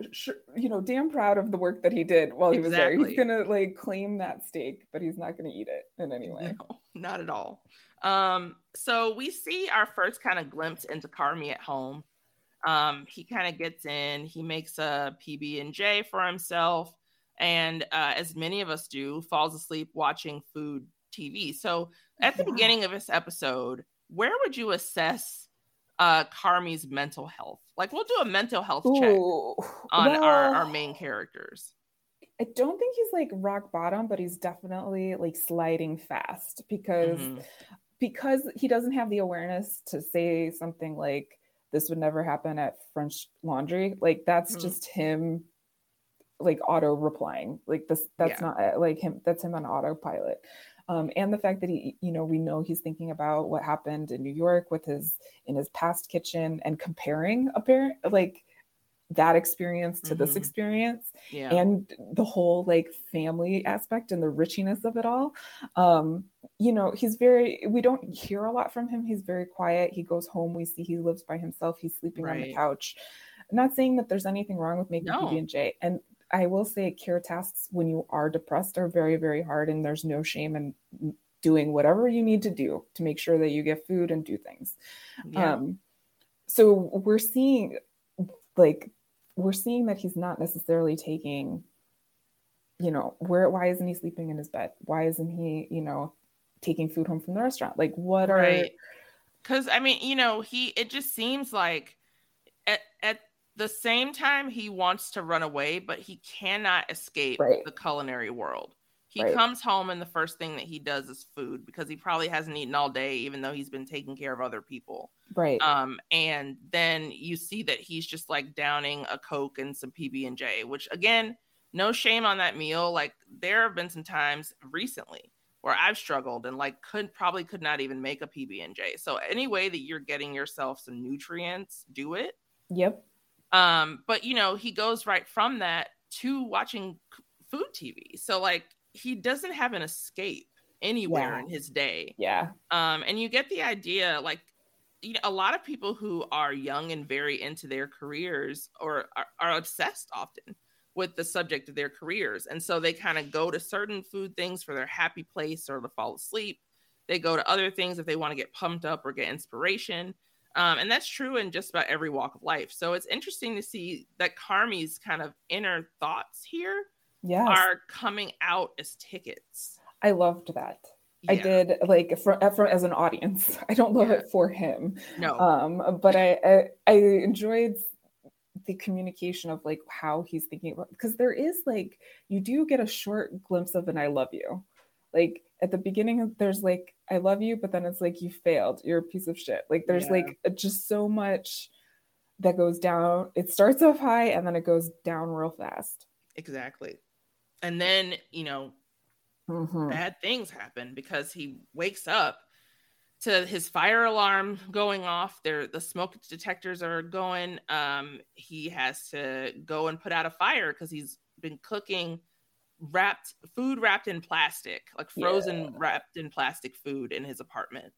you know, damn proud of the work that he did while he was there. He's gonna like claim that steak, but he's not gonna eat it in any way. No, not at all. Um, so we see our first kind of glimpse into Carmy at home. Um, he kind of gets in, he makes a PB and J for himself, and uh, as many of us do, falls asleep watching food TV. So at the Yeah. beginning of this episode, where would you assess uh Carmy's mental health? Like we'll do a mental health check Ooh, on our, our main characters. I don't think he's like rock bottom, but he's definitely like sliding fast because Mhm. because he doesn't have the awareness to say something like this would never happen at French Laundry. Like that's Mhm. just him like auto replying. Like this that's Yeah. not uh, like him that's him on autopilot. Um, and the fact that he, you know, we know he's thinking about what happened in New York with his in his past kitchen and comparing a apparent like that experience to this Mhm. experience Yeah. and the whole like family aspect and the richiness of it all. Um you know he's very we don't hear a lot from him. He's very quiet. He goes home. We see he lives by himself. He's sleeping on the couch. I'm not saying that there's anything wrong with making No. pb&j and i will say care tasks when you are depressed are very very hard and there's no shame in doing whatever you need to do to make sure that you get food and do things. Yeah. um so we're seeing like we're seeing that he's not necessarily taking you know where why isn't he sleeping in his bed? Why isn't he you know taking food home from the restaurant? Like what are right. Because i mean you know he it just seems like at, at the same time he wants to run away but he cannot escape Right. the culinary world. He Right. comes home and the first thing that he does is food because he probably hasn't eaten all day even though he's been taking care of other people. Right. Um and then you see that he's just like downing a coke and some pb&j which again no shame on that meal. Like there have been some times recently where i've struggled and like could probably could not even make a pb&j so any way that you're getting yourself some nutrients do it. Yep um but you know he goes right from that to watching food tv so like he doesn't have an escape anywhere Yeah. in his day. Yeah. Um and you get the idea like you know a lot of people who are young and very into their careers or are, are obsessed often with the subject of their careers. And so they kind of go to certain food things for their happy place or to fall asleep. They go to other things if they want to get pumped up or get inspiration um, and that's true in just about every walk of life. So it's interesting to see that carmy's kind of inner thoughts here yes. are coming out as tickets. I loved that. I did like for, for as an audience. *laughs* I don't love Yeah. it for him. no. Um but I, I i enjoyed the communication of like how he's thinking about because there is like you do get a short glimpse of an i love you. Like at the beginning there's like i love you but then it's like you failed you're a piece of shit like there's Yeah. like just so much that goes down it starts off high and then it goes down real fast Exactly. And then, you know, Mhm. bad things happen because he wakes up to his fire alarm going off. There the smoke detectors are going. Um he has to go and put out a fire because he's been cooking wrapped food wrapped in plastic, like frozen wrapped in plastic food in his apartment.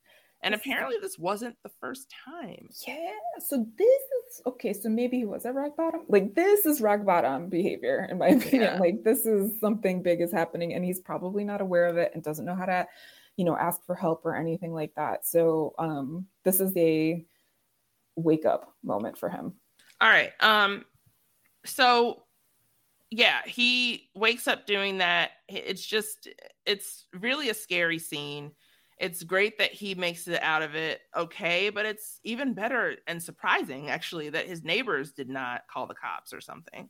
And apparently this wasn't the first time. yeah so this is okay so maybe he was at rock bottom like this is rock bottom behavior in my *laughs* opinion Yeah. like this is something big is happening and he's probably not aware of it and doesn't know how to you know ask for help or anything like that so um this is a wake up moment for him All right. Um so yeah, he wakes up doing that. It's just it's really a scary scene. It's great that he makes it out of it okay, but it's even better and surprising actually that his neighbors did not call the cops or something.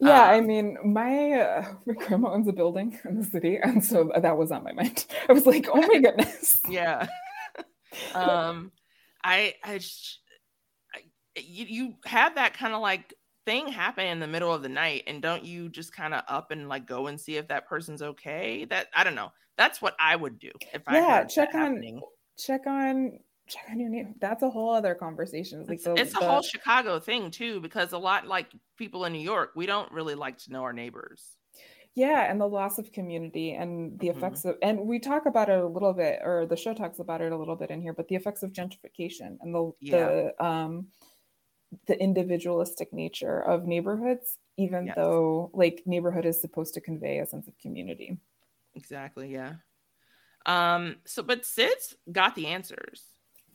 yeah i Um, mean my uh, my grandma owns a building in the city and so that was on my mind i was like oh my goodness *laughs* yeah. *laughs* um I I sh- you, you have that kind of like thing happen in the middle of the night and don't you just kind of up and like go and see if that person's okay that i don't know that's what i would do if i yeah check on happening. check on check on your name that's a whole other conversation like it's, the, it's a the- whole chicago thing too because a lot like people in new york we don't really like to know our neighbors yeah and the loss of community and the Mhm. effects of and we talk about it a little bit or the show talks about it a little bit in here but the effects of gentrification and the Yeah. the um the individualistic nature of neighborhoods even Yes. though like neighborhood is supposed to convey a sense of community exactly yeah um so but sid's got the answers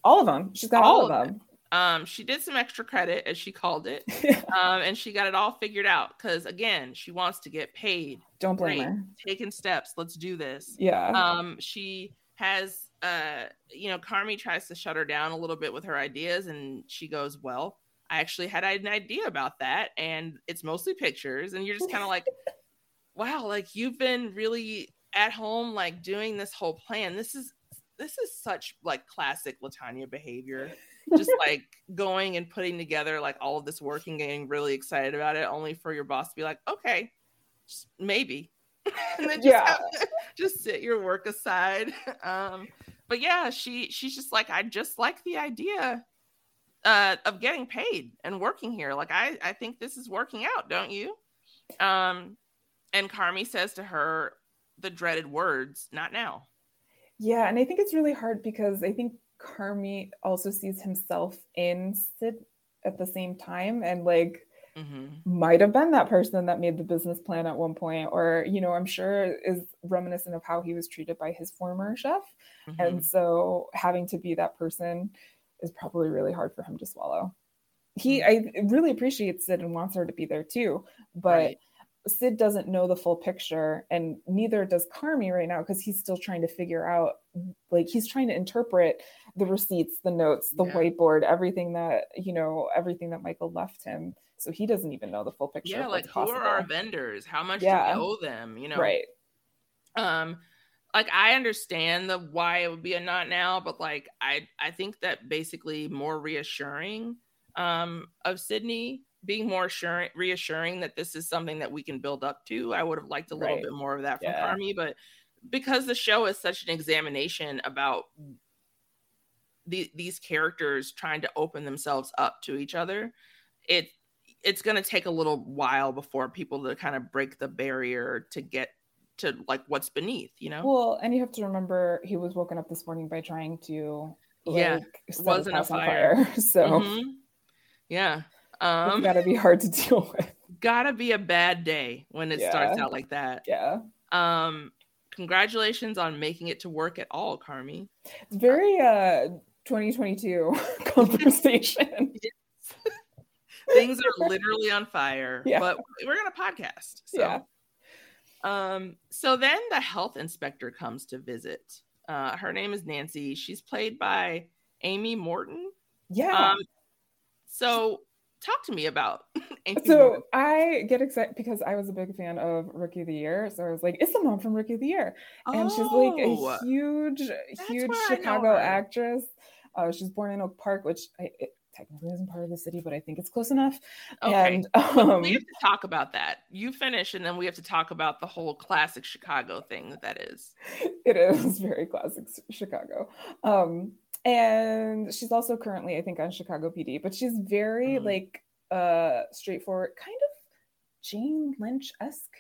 all of them she's got all, of them Um, she did some extra credit, as she called it, *laughs* um, and she got it all figured out. Because again, she wants to get paid. Don't blame Great. her. Taking steps. Let's do this. Yeah. Um, she has, uh, you know, Carmy tries to shut her down a little bit with her ideas, and she goes, "Well, I actually had an idea about that, and it's mostly pictures." And you're just kind of like, *laughs* "Wow, like you've been really at home, like doing this whole plan. This is." This is such like classic LaTonya behavior just *laughs* like going and putting together like all of this work and getting really excited about it, only for your boss to be like, okay, just maybe. *laughs* and then just, Yeah. to- just sit your work aside. Um, but yeah, she she's just like, I just like the idea uh, of getting paid and working here. Like I I think this is working out, don't you? Um, and Carmy says to her the dreaded words, not now. Yeah, and I think it's really hard because I think Carmy also sees himself in Sid at the same time and like Mm-hmm. might have been that person that made the business plan at one point or you know i'm sure is reminiscent of how he was treated by his former chef Mm-hmm. and so having to be that person is probably really hard for him to swallow he i really appreciates sid and wants her to be there too but Right. sid doesn't know the full picture and neither does carmy right now because he's still trying to figure out like he's trying to interpret the receipts the notes the Yeah. whiteboard everything that you know everything that michael left him so he doesn't even know the full picture Yeah, like who are our vendors? How much Yeah. do we owe them? You know, right um like i understand the why it would be a not now but like i i think that basically more reassuring um of sydney being more assuring reassuring that this is something that we can build up to i would have liked a little Right. bit more of that from Yeah. Carmy, but because the show is such an examination about the, these characters trying to open themselves up to each other it it's going to take a little while before people to kind of break the barrier to get to like what's beneath you know? Well and you have to remember he was woken up this morning by trying to Yeah, like, it set wasn't a on fire. *laughs* so. Mhm. yeah. Um got to be hard to deal with. gotta be a bad day when it starts out like that. Yeah. Um congratulations on making it to work at all carmy. It's very uh 2022 *laughs* conversation. *laughs* Things are literally on fire Yeah. but we're gonna podcast so. Yeah. Um so then the health inspector comes to visit uh her name is nancy she's played by amy morton yeah um so talk to me about *laughs* amy so morton. I get excited because I was a big fan of Rookie of the Year. So I was like, it's the mom from Rookie of the Year. And she's like Oh, a huge, huge know Chicago actress. Uh, she's born in Oak Park, which I, it technically isn't part of the city, but I think it's close enough. Okay. And um, we have to talk about that. You finish, and then we have to talk about the whole classic Chicago thing that that is. it is very classic Chicago. Um, and she's also currently, I think, on Chicago PD, but she's very Mm-hmm. like uh straightforward, kind of Jane Lynch esque.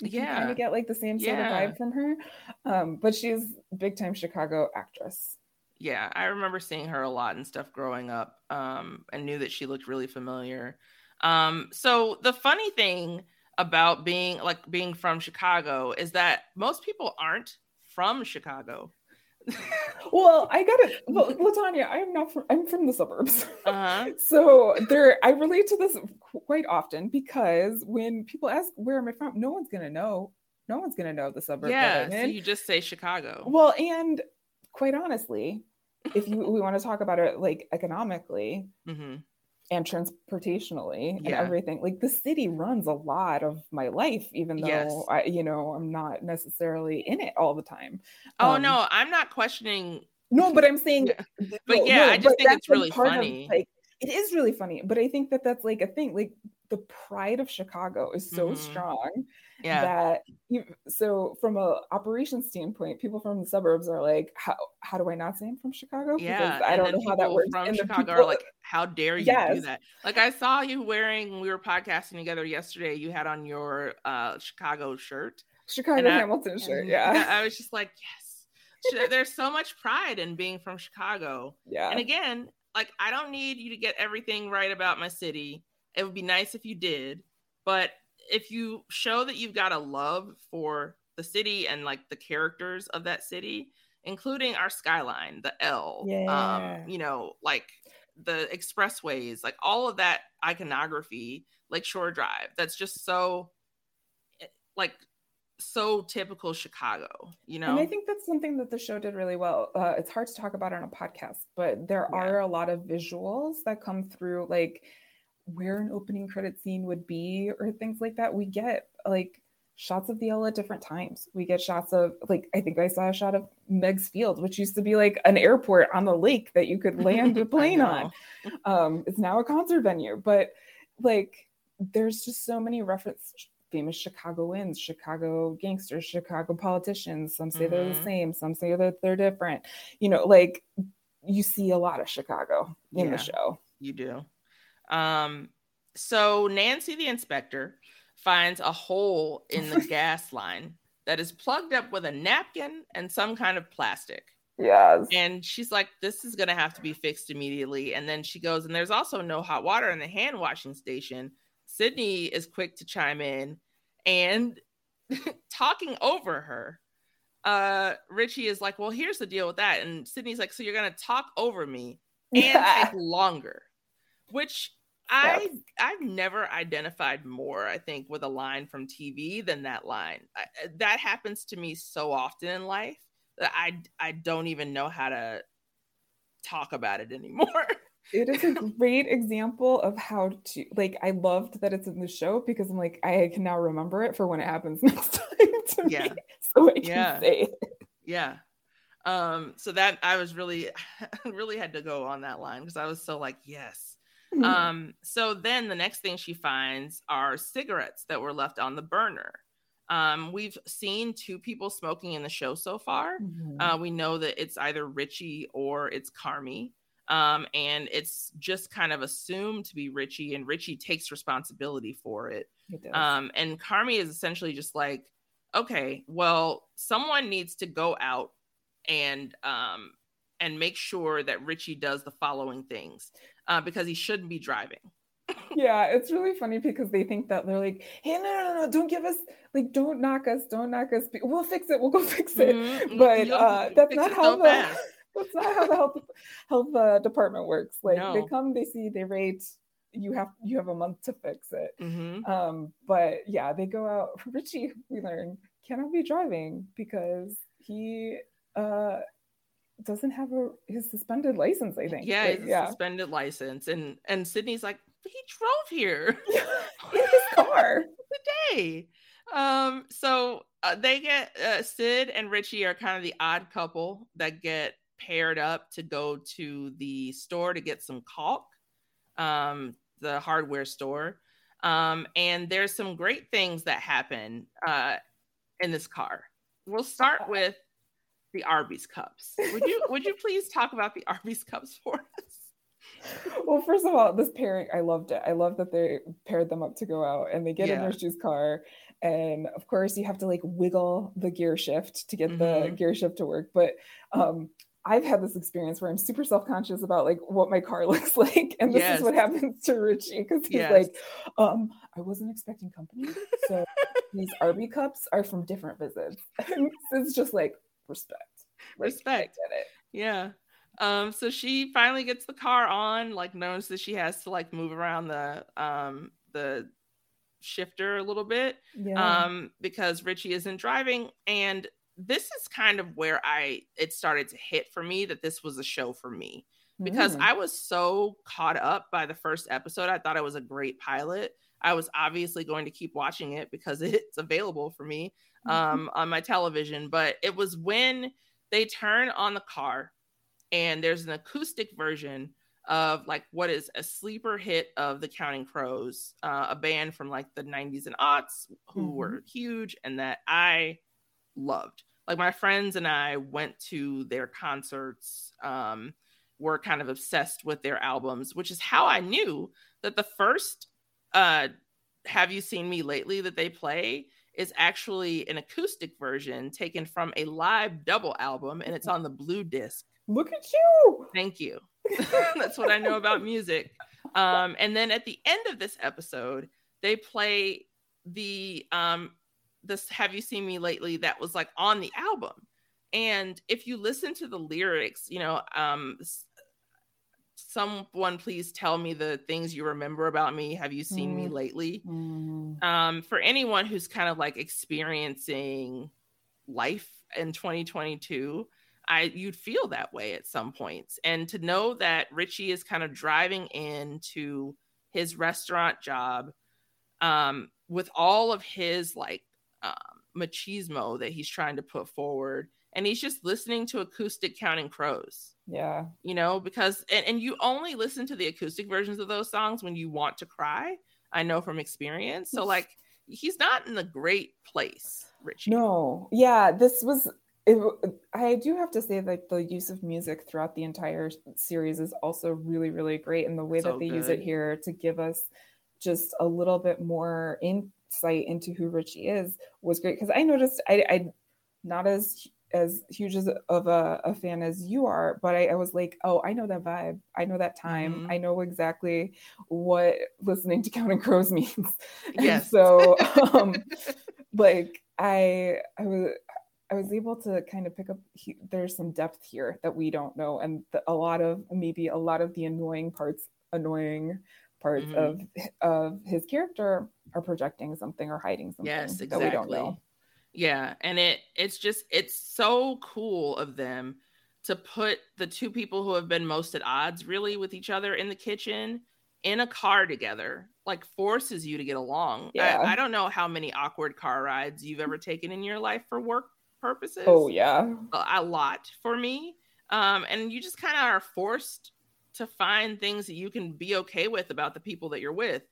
You kind of get like the same sort Yeah. of vibe from her. Um, but she's big time Chicago actress. Yeah, I remember seeing her a lot and stuff growing up, um, and knew that she looked really familiar. Um, so the funny thing about being like being from Chicago is that most people aren't from Chicago. *laughs* Well, I got it. Well, LaTonya, I'm not from. I'm from the suburbs. Uh-huh. *laughs* so there, I relate to this quite often because when people ask where am I from, no one's gonna know. No one's gonna know the suburb. that yeah, so you just say Chicago. Well, and quite honestly, if you we want to talk about it like economically hmm and transportationally and everything, like the city runs a lot of my life, even though Yes. I, you know, I'm not necessarily in it all the time. Oh Um, no, I'm not questioning. no, but I'm saying, *laughs* But no, yeah, no, I just think it's really part of, funny. like It is really funny, but I think that that's like a thing. Like the pride of Chicago is so Mhm. strong Yeah. that you, so from a operations standpoint, people from the suburbs are like, how how do I not say I'm from Chicago? Yeah, I and don't know how that people works. From And Chicago are like, "How dare you do that?" Like I saw you wearing. We were podcasting together yesterday. You had on your uh Chicago shirt, Chicago and I- Hamilton shirt, yeah. I *laughs* was just like, "Yes." There's so much pride in being from Chicago. Yeah. And again, like I don't need you to get everything right about my city. It would be nice if you did, but if you show that you've got a love for the city and like the characters of that city, including our skyline, the L, Yeah. um, you know, like the expressways, like all of that iconography, like Shore Drive, that's just so eh, like so typical Chicago, you know? And I think that's something that the show did really well. Uh, it's hard to talk about on a podcast, but there are a lot of visuals that come through, like where an opening credit scene would be, or things like that. We get like shots of the L at different times. We get shots of like I think I saw a shot of Meigs Field, which used to be like an airport on the lake that you could *laughs* land a plane on. Um, it's now a concert venue, but like there's just so many reference famous Chicagoans, Chicago gangsters, Chicago politicians. Some say they're the Mhm. same, some say that they're different. You know, like you see a lot of Chicago in Yeah. the show. You do. Um, so Nancy the inspector finds a hole in the *laughs* gas line that is plugged up with a napkin and some kind of plastic. Yes. And she's like, this is going to have to be fixed immediately. And then she goes, and there's also no hot water in the hand washing station. Sydney is quick to chime in and *laughs* talking over her. Uh, Richie is like, well, here's the deal with that. And Sydney's like, so you're going to talk over me and Yeah. take longer, which I I've never identified more. I think with a line from TV than that line. I, that happens to me so often in life that I I don't even know how to talk about it anymore. *laughs* It is a great example of how to like I loved that it's in the show because I'm like I can now remember it for when it happens *laughs* next time Yeah. me. So I can Yeah. say it. yeah. Um. So that I was really *laughs* really had to go on that line because I was so like yes. Mhm. Um, so then the next thing she finds are cigarettes that were left on the burner. Um, we've seen two people smoking in the show so far. Mhm. Uh, we know that it's either Richie or it's Carmy. Um, and it's just kind of assumed to be Richie, and Richie takes responsibility for it. It. Um, and Carmy is essentially just like, okay, well, someone needs to go out and um and make sure that Richie does the following things uh, because he shouldn't be driving. *laughs* yeah, it's really funny because they think that they're like, hey, no, no, no, don't give us like, don't knock us, don't knock us. We'll fix it. We'll go *laughs* fix it. Mhm. But uh, that's not how so the. That's not how the health health uh, department works. Like they come, they see, they rate. You have you have a month to fix it. Mhm. Um, but yeah, they go out. *laughs* Richie, we learn cannot be driving because he uh doesn't have a his suspended license. I think. Yeah, Like, yeah. suspended license, and and Sydney's like, he drove here. *laughs* in his car. *laughs* Today. Um, so uh, they get uh, Sid and Richie are kind of the odd couple that get paired up to go to the store to get some caulk, um, the hardware store. Um, and there's some great things that happen uh, in this car. We'll start with the Arby's cups. Would you would you please talk about the Arby's cups for us? well, first of all, this pairing, I loved it. I love that they paired them up to go out and they get in Yeah. Richie's car. And of course, you have to like wiggle the gear shift to get the Mhm. gear shift to work. But um, I've had this experience where I'm super self conscious about like what my car *laughs* looks like. And this Yes. is what happens to Richie because he's Yes. like, um, I wasn't expecting company. So *laughs* these Arby cups are from different visits. *laughs* It's just like respect. Like, Respect. I get it. Yeah. Um, so she finally gets the car on, like knows that she has to like move around the um the shifter a little bit. Yeah. Um, because Richie isn't driving. And this is kind of where I it started to hit for me that this was a show for me. Because Mm. I was so caught up by the first episode. I thought it was a great pilot. I was obviously going to keep watching it because *laughs* it's available for me um, on my television. But it was when they turn on the car and there's an acoustic version of like what is a sleeper hit of the Counting Crows, uh, a band from like the 90s and aughts who Mhm. were huge and that I loved. Like my friends and I went to their concerts, um, were kind of obsessed with their albums, which is how I knew that the first uh, Have You Seen Me Lately that they play is actually an acoustic version taken from a live double album and it's on the blue disc. Look at you. Thank you. *laughs* That's what I know about music. Um, and then at the end of this episode, they play the um this Have You Seen Me Lately that was like on the album. And if you listen to the lyrics, you know, um someone please tell me the things you remember about me. Have you seen me Mm. lately? Mm. um, for anyone who's kind of like experiencing life in 2022 i you'd feel that way at some points and to know that richie is kind of driving into his restaurant job um, with all of his like um, machismo that he's trying to put forward. And he's just listening to acoustic counting crows. Yeah. you know because and, and you only listen to the acoustic versions of those songs when you want to cry i know from experience. So like he's not in a great place richie. No, yeah, this was. It, I do have to say that the use of music throughout the entire series is also really, really great, and the way So that they use it here to give us just a little bit more insight into who Richie is was great. Because I noticed I, I not as as huge as of a, a fan as you are, but I, I was like, oh, I know that vibe. I know that time. Mhm. I know exactly what listening to Counting Crows *laughs* means. And Yes. so, um, like I, I was, I was able to kind of pick up. He, there's some depth here that we don't know, and the, a lot of maybe a lot of the annoying parts, annoying parts Mhm. of of his character are projecting something or hiding something yes that we don't know. yeah and it it's just it's so cool of them to put the two people who have been most at odds really with each other in the kitchen in a car together like forces you to get along. Yeah. I, I don't know how many awkward car rides you've ever taken in your life for work purposes. Oh yeah, a, a lot for me. Um and you just kind of are forced to find things that you can be okay with about the people that you're with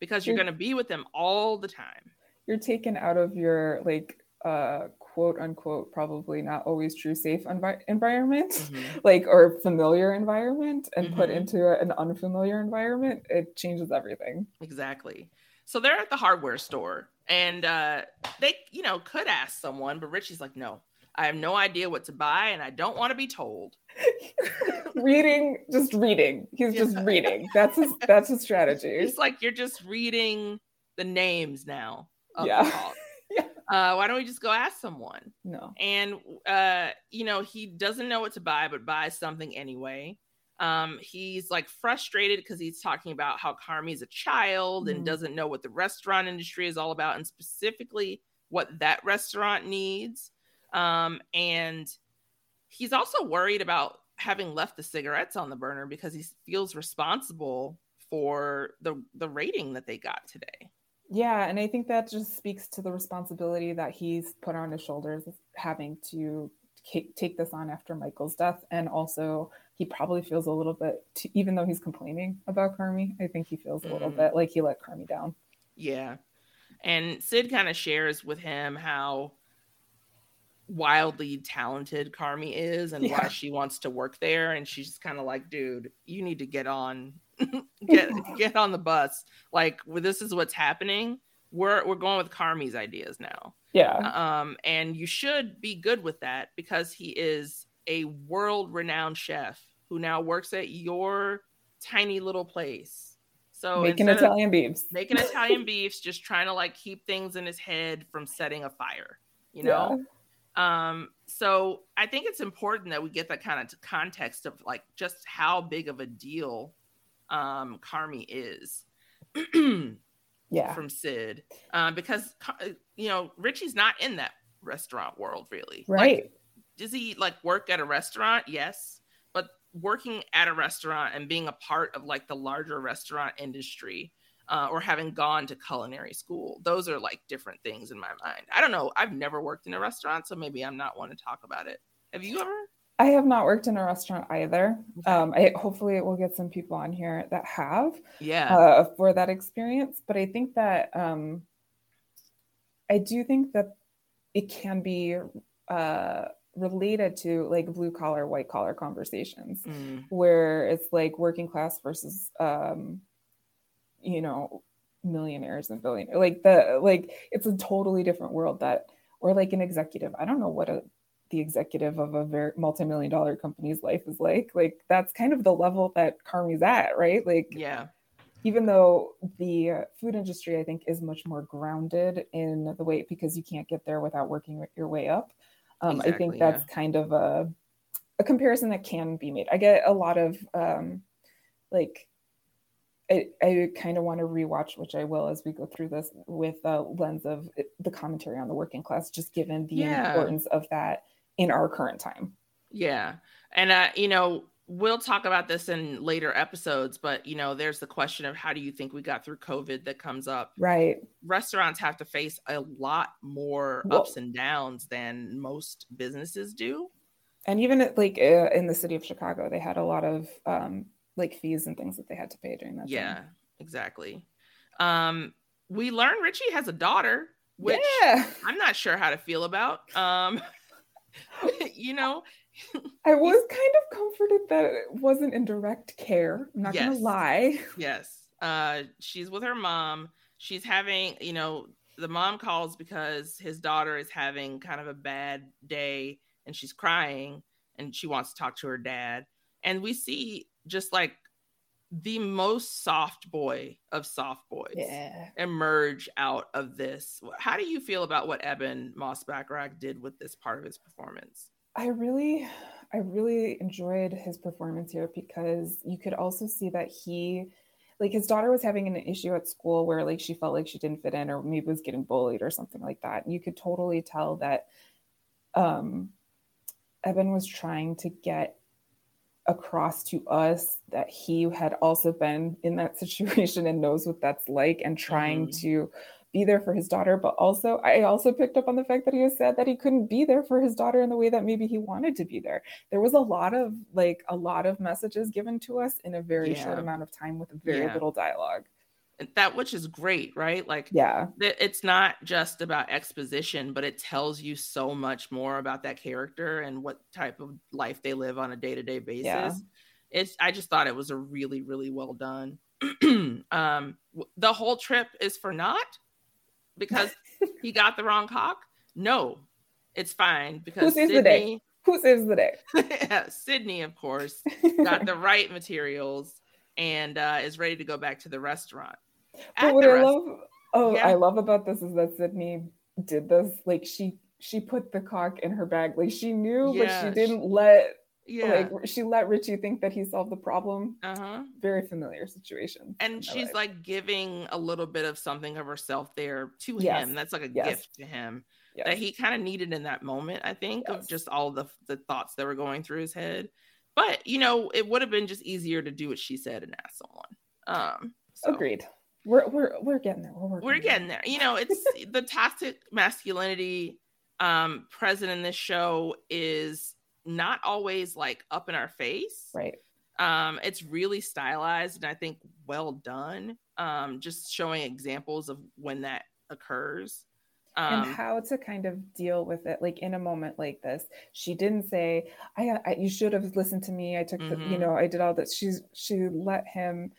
because you're You're- going to be with them all the time you're taken out of your like uh quote unquote probably not always true safe envi- environment Mhm. *laughs* like or familiar environment and put Mhm. into an unfamiliar environment it changes everything Exactly. So they're at the hardware store and uh they, you know, could ask someone, but Richie's like, no, I have no idea what to buy and I don't want to be told. *laughs* reading just reading he's just reading that's his that's his strategy *laughs* It's like you're just reading the names now. Of Yeah. The. *laughs* Uh, why don't we just go ask someone? no And uh, you know, he doesn't know what to buy, but buys something anyway. Um, he's like frustrated because he's talking about how Carmy's a child and Mhm. doesn't know what the restaurant industry is all about, and specifically what that restaurant needs. Um, and he's also worried about having left the cigarettes on the burner because he feels responsible for the the rating that they got today. yeah and i think that just speaks to the responsibility that he's put on his shoulders having to take this on after michael's death and also he probably feels a little bit even though he's complaining about carmy i think he feels a little Mhm. bit like he let carmy down Yeah. And Sid kind of shares with him how wildly talented Carmy is and why she wants to work there. And she's just kind of like, dude, you need to get on *laughs* get get on the bus. Like well, this is what's happening. We're we're going with Carmy's ideas now. yeah Um, and you should be good with that because he is a world renowned chef who now works at your tiny little place. So making italian beefs making Italian *laughs* beefs, just trying to like keep things in his head from setting a fire, you know? Um, so I think it's important that we get that kind of context of like just how big of a deal um Carmy is *clears throat* yeah from Sid. Um, because you know, Richie's not in that restaurant world really. Like, right does he like work at a restaurant? Yes. But working at a restaurant and being a part of like the larger restaurant industry uh, or having gone to culinary school, those are like different things in my mind. I don't know. I've never worked in a restaurant, so maybe I'm not one to talk about it. Have you ever? I have not worked in a restaurant either. Um, I hopefully we'll get some people on here that have, Yeah. uh, for that experience. But I think that um, I do think that it can be uh, related to like blue collar, white collar conversations, Mm. where it's like working class versus, um, you know, millionaires and billionaires. Like the like it's a totally different world that, or like an executive. I don't know what a the executive of a very multi-million dollar company's life is like. Like that's kind of the level that carmy's at right? Like yeah. even though the food industry i think is much more grounded in the way because you can't get there without working your way up um, i think that's kind of a, a comparison that can be made. I get a lot of um, like I, I kind of want to rewatch, which I will as we go through this with a lens of the commentary on the working class, just given the Yeah. importance of that in our current time. Yeah. And uh, you know, we'll talk about this in later episodes, but you know, there's the question of how do you think we got through COVID that comes up. Right. Restaurants have to face a lot more Well- ups and downs than most businesses do. And even at, like uh, in the city of Chicago, they had a lot of um, like fees and things that they had to pay during that Yeah, time. exactly. Um, we learn Richie has a daughter, which Yeah. *laughs* I'm not sure how to feel about. Um, *laughs* you know, *laughs* I was kind of comforted that it wasn't in direct care. I'm not gonna lie. Yes. Uh she's with her mom. She's having, you know, the mom calls because his daughter is having kind of a bad day and she's crying and she wants to talk to her dad. And we see just like the most soft boy of soft boys Yeah. emerge out of this. How do you feel about what Ebon Moss-Bachrach did with this part of his performance? I really, I really enjoyed his performance here because you could also see that he, like, his daughter was having an issue at school where, like, she felt like she didn't fit in or maybe was getting bullied or something like that. And you could totally tell that um, Evan was trying to get across to us that he had also been in that *laughs* situation and knows what that's like and trying Mhm. to be there for his daughter but also i also picked up on the fact that he was sad that he couldn't be there for his daughter in the way that maybe he wanted to be there there was a lot of like a lot of messages given to us in a very short amount of time with very Yeah. little dialogue that which is great, right? Like yeah it's not just about exposition, but it tells you so much more about that character and what type of life they live on a day-to-day basis. Yeah. It's I just thought it was a really, really well done. *clears throat* um the whole trip is for naught because *laughs* he got the wrong caulk. No, it's fine because who saves the day Sydney, who saves the day *laughs* yeah, Sydney, of course, got the *laughs* right materials and uh, is ready to go back to the restaurant. But what I love, oh, Yeah. I love about this is that Sydney did this. Like she, she put the caulk in her bag. Like she knew, Yeah, but she- didn't let. Yeah. Like she let Richie think that he solved the problem. Uh-huh. Very familiar situation. and she's life. like giving a little bit of something of herself there to Yes. him that's like a Yes. gift to him that he kind of needed in that moment i think Yes. of just all the the thoughts that were going through his head but you know it would have been just easier to do what she said and ask someone um so agreed. We're we're we're getting there. We're we're getting there. You know it's *laughs* the toxic masculinity um present in this show is not always like up in our face. Right. Um it's really stylized and i think well done um just showing examples of when that occurs. Um and how to kind of deal with it like in a moment like this. She didn't say i, I you should have listened to me. I took the, you Mhm. know i did all this. She's she let him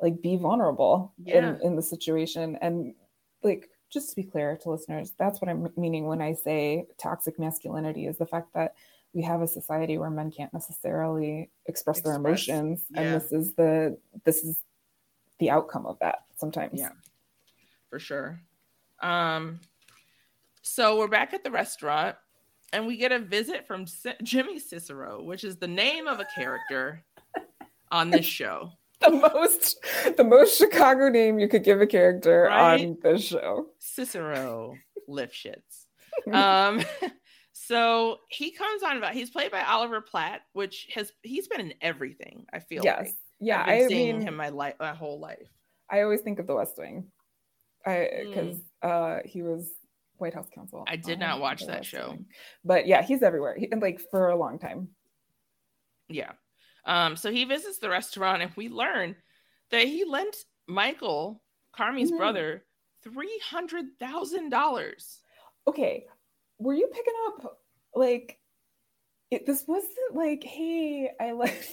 like be vulnerable Yeah. in in the situation. And like just to be clear to listeners that's what i'm meaning when i say toxic masculinity is the fact that we have a society where men can't necessarily express, their Express, emotions and this is the this is the outcome of that sometimes. Yeah. for sure. Um so we're back at the restaurant and we get a visit from C- jimmy cicero which is the name of a character *laughs* on this show *laughs* the most the most Chicago name you could give a character Right? on this show. Cicero *laughs* Lifshitz. Um, *laughs* so he comes on about he's played by Oliver Platt, which has he's been in everything. I feel Yes. like. Yeah, I've been I seeing mean- him my life, my whole life. I always think of the West Wing. I Mm. because uh he was White House counsel. I did not watch that show. Wing. But yeah, he's everywhere. He, and like for a long time. Yeah. Um, so he visits the restaurant and we learn that he lent Michael, Carmy's Mhm. brother, three hundred thousand dollars. Okay, were you picking up like it, this wasn't like, hey, I lent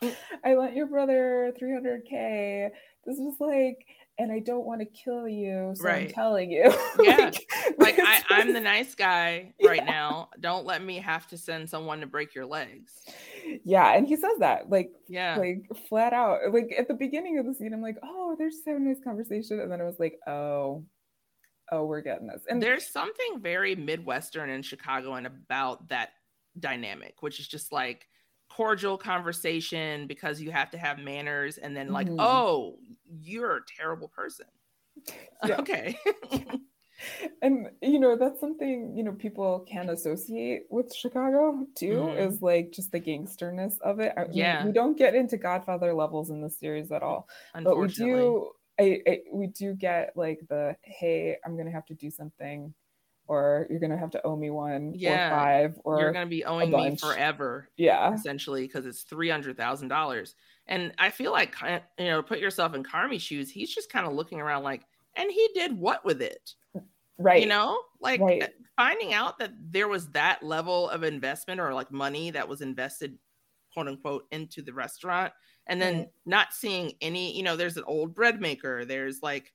*laughs* I lent your brother 300k. This was like, and I don't want to kill you, so I'm telling you. *laughs* Yeah. like I, *laughs* I'm the nice guy right now. Don't let me have to send someone to break your legs. yeah, and he says that like Yeah. like flat out. Like at the beginning of the scene, I'm like, oh, they're just having a nice conversation, and then I was like, oh, oh, we're getting this. And There's something very Midwestern and Chicagoan about that dynamic, which is just like cordial conversation because you have to have manners, and then like, Mhm. oh, you're a terrible person. *laughs* Yeah. Okay. *laughs* and you know that's something you know people can associate with chicago too Mhm. is like just the gangsterness of it I- we- Yeah. we, don't get into godfather levels in the series at all but we do I, I we do get like the hey i'm gonna have to do something or you're gonna have to owe me one Yeah. or five or you're going to be owing me forever. Yeah. essentially, because it's three hundred thousand dollars. And I feel like you know, put yourself in Carmy's shoes. He's just kind of looking around like, and he did what with it? right You know, like Right. uh, finding out that there was that level of investment or like money that was invested, quote unquote, into the restaurant, and then Right. not seeing any. You know, there's an old bread maker. There's like.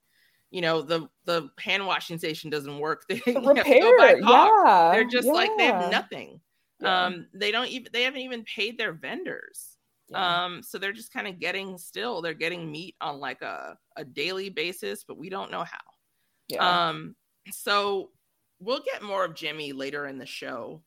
You know the the hand washing station doesn't work. *laughs* They The you go buy repair, yeah, They're just like they have nothing. Yeah. Um, they don't even they haven't even paid their vendors. Yeah. Um, so they're just kind of getting still, they're getting meat on like a, a daily basis, but we don't know how. yeah Um, so we'll get more of Jimmy later in the show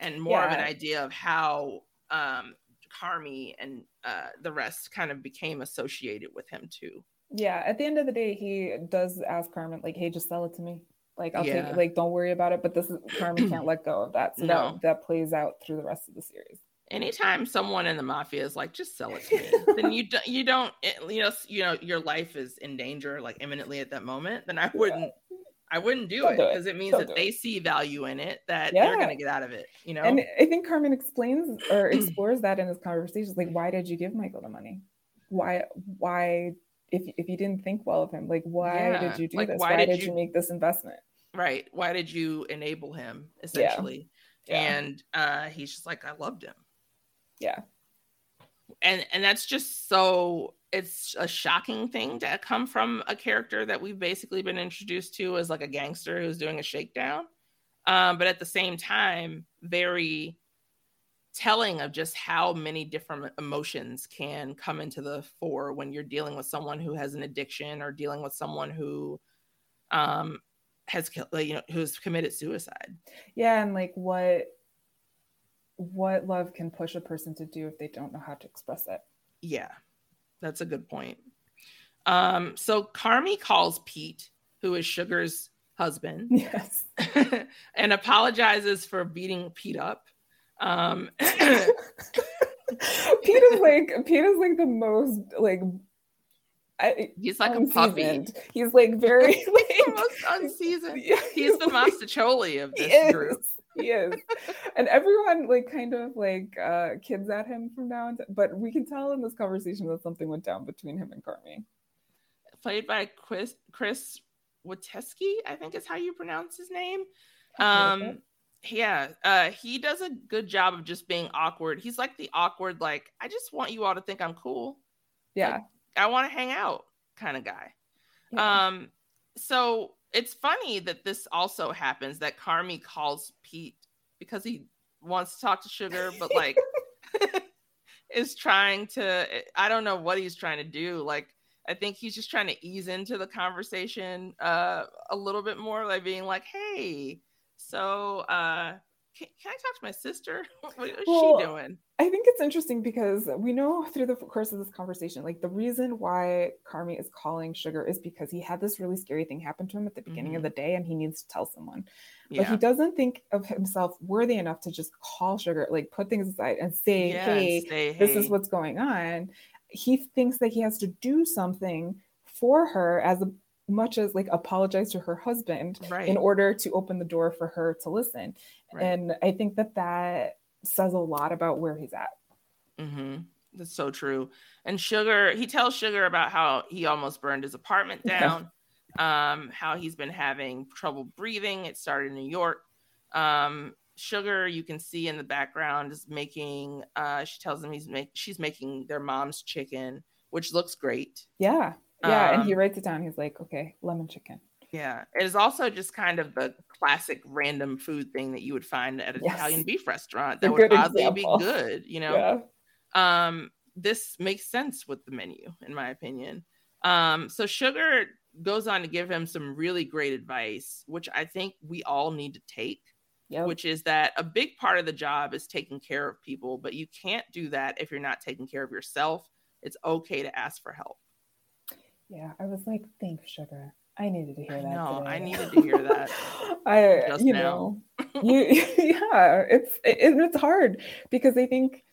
and more of an idea of how um Carmy and uh the rest kind of became associated with him too. Yeah at the end of the day he does ask carmen like hey just sell it to me. Like i'll Yeah. take like don't worry about it. But this is carmen can't *clears throat* let go of that. So No. that that plays out through the rest of the series. Anytime someone in the mafia is like just sell it to me *laughs* then you don't you don't it- you know you know your life is in danger like imminently at that moment then i wouldn't i wouldn't do Don't it do it. because it means Don't that they see value in it that they're gonna get out of it you know? And i think carmen explains or *clears throat* explores that in his conversations like why did you give michael the money? Why why if, if you didn't think well of him like why Yeah, did you do like, this? why why, did you- you make this investment? Right why did you enable him essentially? Yeah. and uh he's just like i loved him. Yeah. And and that's just so it's a shocking thing to come from a character that we've basically been introduced to as like a gangster who's doing a shakedown. Um, but at the same time very telling of just how many different emotions can come into the fore when you're dealing with someone who has an addiction or dealing with someone who um has killed you know who's committed suicide yeah and like what what love can push a person to do if they don't know how to express it Yeah, that's a good point. Um, so Carmy calls Pete, who is Sugar's husband, *laughs* yes *laughs* and apologizes for beating Pete up. Um, *laughs* *laughs* Pete is like Pete is like the most like I, he's like a puppy. He's like very *laughs* like Most unseasoned. Yeah, He's the Mostaccioli of he this is. group. He is. And everyone like kind of like uh kids at him from now and but we can tell in this conversation that something went down between him and Carmy. Played by Chris Chris Witaske, I think is how you pronounce his name. Um. Yeah, uh, he does a good job of just being awkward. He's like the awkward, like I just want you all to think I'm cool. Yeah. I want to hang out kind of guy. Um, so it's funny that this also happens that Carmy calls Pete because he wants to talk to Sugar, but like *laughs* is trying to I don't know what he's trying to do. Like I think he's just trying to ease into the conversation uh a little bit more, like being like, hey, so uh can, can I talk to my sister? *laughs* what is Well, she doing? I think it's interesting because we know through the course of this conversation, like the reason why Carmy is calling Sugar is because he had this really scary thing happen to him at the beginning of the day and he needs to tell someone. But Mm-hmm. Yeah. he doesn't think of himself worthy enough to just call Sugar, like put things aside and say, hey, say, this is what's going on. He thinks that he has to do something for her as much as like apologize to her husband Right. in order to open the door for her to listen. Right. And I think that that says a lot about where he's at. Mm-hmm. That's so true. And Sugar, he tells Sugar about how he almost burned his apartment down, um, how he's been having trouble breathing. It started in New York. Um, Sugar, you can see in the background, is making. Uh, she tells him he's make she's making their mom's chicken, which looks great. Yeah, yeah, and he Um, writes it down. He's like, okay, lemon chicken. Yeah, it is also just kind of the classic random food thing that you would find at an Yes. Italian beef restaurant *laughs* that would oddly example. be good. You know, um, this makes sense with the menu, in my opinion. Um, so Sugar goes on to give him some really great advice, which I think we all need to take. Which is that a big part of the job is taking care of people, but you can't do that if you're not taking care of yourself. It's okay to ask for help. Yeah, I was like, thanks, sugar. I needed to hear that. No, I needed to hear that. *laughs* I, just you now. know, *laughs* you, *laughs* yeah, it's it, it's hard because I think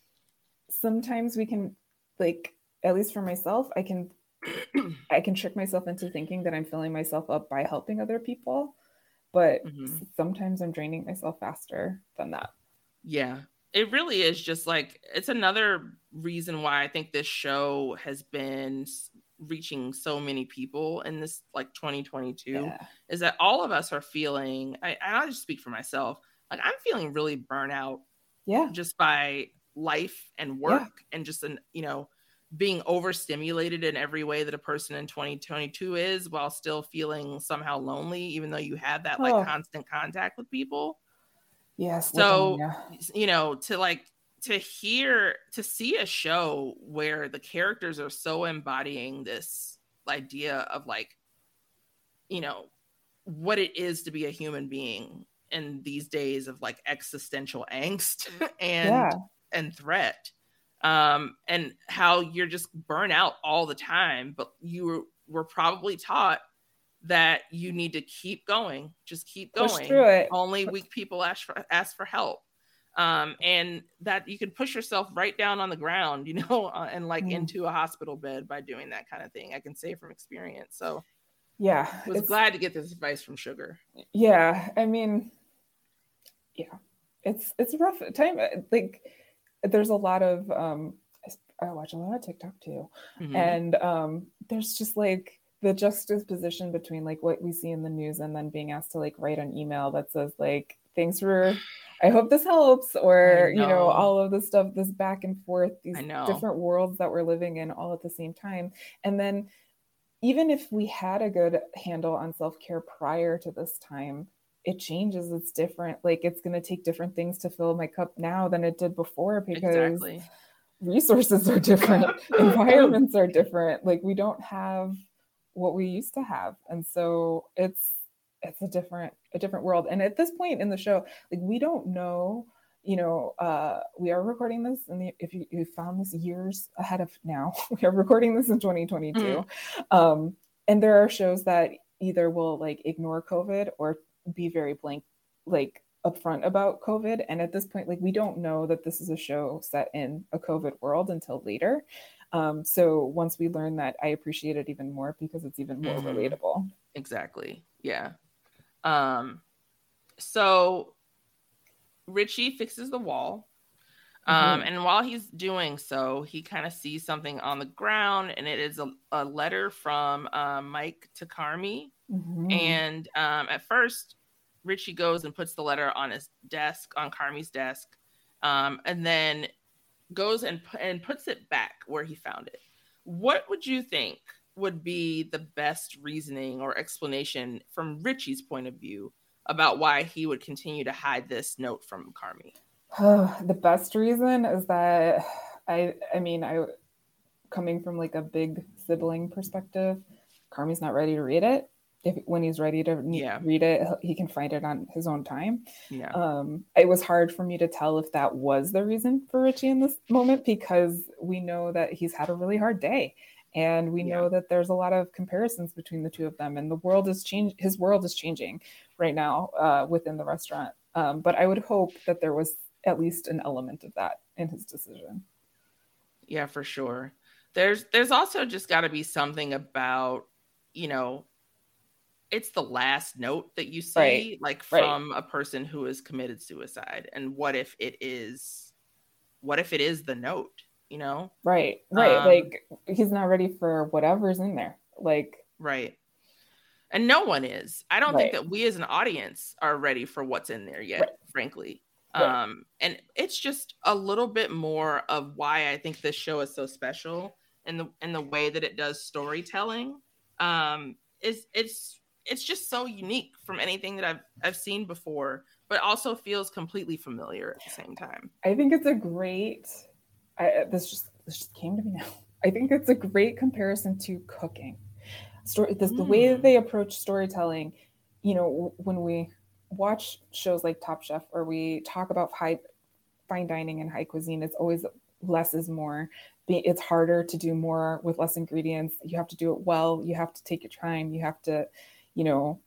sometimes we can, like, at least for myself, I can, *clears throat* I can trick myself into thinking that I'm filling myself up by helping other people, but Mm-hmm. sometimes I'm draining myself faster than that. Yeah, it really is just like it's another reason why I think this show has been reaching so many people in this like 2022 Yeah. is that all of us are feeling. I, I'll just speak for myself. Like I'm feeling really burnout. Yeah, just by life and work and just an you know being overstimulated in every way that a person in 2022 is while still feeling somehow lonely even though you have that like Oh. constant contact with people Yes. so you know to like to hear to see a show where the characters are so embodying this idea of like you know what it is to be a human being in these days of like existential *laughs* angst *laughs* and Yeah. and threat um and how you're just burnt out all the time but you were, were probably taught that you need to keep going just keep Push going through it. only weak people ask for ask for help um and that you can push yourself right down on the ground you know *laughs* uh, and like Mm. into a hospital bed by doing that kind of thing i can say from experience so yeah, was glad to get this advice from sugar yeah i mean yeah it's it's a rough time uh, like there's a lot of um i watch a lot of tiktok too Mhm. and um there's just like the juxtaposition between like what we see in the news and then being asked to like write an email that says like thanks for i hope this helps or you know know. all of this stuff this back and forth these know. different worlds that we're living in all at the same time. And then even if we had a good handle on self-care prior to this time it changes it's different. Like it's going to take different things to fill my cup now than it did before because exactly. resources are different *laughs* environments are different. Like we don't have what we used to have. And so it's it's a different a different world. And at this point in the show like we don't know you know uh we are recording this and if you, you found this years ahead of now *laughs* we are recording this in 2022 Mhm. um and there are shows that either will like ignore covid or be very blank like upfront about covid. And at this point like we don't know that this is a show set in a covid world until later. Um so once we learn that i appreciate it even more because it's even more Mhm. relatable. Exactly. Yeah um so richie fixes the wall um Mhm. and while he's doing so he kind of sees something on the ground and it is a, a letter from uh, mike to carmy Mhm. and um at first richie goes and puts the letter on his desk on carmy's desk um and then goes and and puts it back where he found it what would you think would be the best reasoning or explanation from Richie's point of view about why he would continue to hide this note from Carmy? *sighs* the best reason is that I I mean I coming from like a big sibling perspective, Carmy's not ready to read it. If when he's ready to Yeah. read it, he can find it on his own time. Yeah. Um, it was hard for me to tell if that was the reason for Richie in this moment because we know that he's had a really hard day. And we know that there's a lot of comparisons between the two of them, and the world is change. His world is changing right now uh, within the restaurant. Um, but I would hope that there was at least an element of that in his decision. Yeah, for sure. There's there's also just got to be something about, you know, it's the last note that you see Right, like right. from a person who has committed suicide and what if it is what if it is the note? You know? Right, right. Um, like he's not ready for whatever's in there. Like Right. And no one is. I don't think that we as an audience are ready for what's in there yet, frankly. Right. Um, and it's just a little bit more of why I think this show is so special in the in the way that it does storytelling. Um, is it's it's just so unique from anything that I've I've seen before, but also feels completely familiar at the same time. I think it's a great. I, this just this just came to me now. *laughs* I think it's a great comparison to cooking. Story, this, the way that hmm. they approach storytelling. You know, when we watch shows like Top Chef or we talk about high fine dining and high cuisine, it's always less is more. It's harder to do more with less ingredients. You have to do it well. You have to take your time. You have to, you know,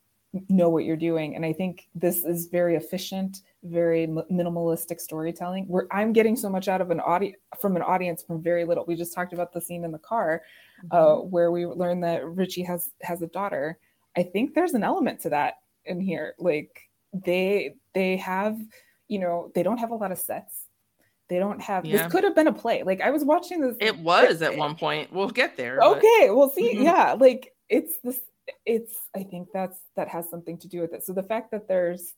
know what you're doing. And I think this is very efficient, very minimalistic storytelling. Where I'm getting so much out of an audience from an audience from very little. We just talked about the scene in the car uh, where we learned that Richie has has a daughter. I think there's an element to that in here. Like they they have, you know, they don't have a lot of sets. They don't have. Yeah. This could have been a play. Like I was watching this. It was at one point. We'll get there. but- we'll see, Mhm. yeah, like it's this. It's. I think that's that has something to do with it. So the fact that there's,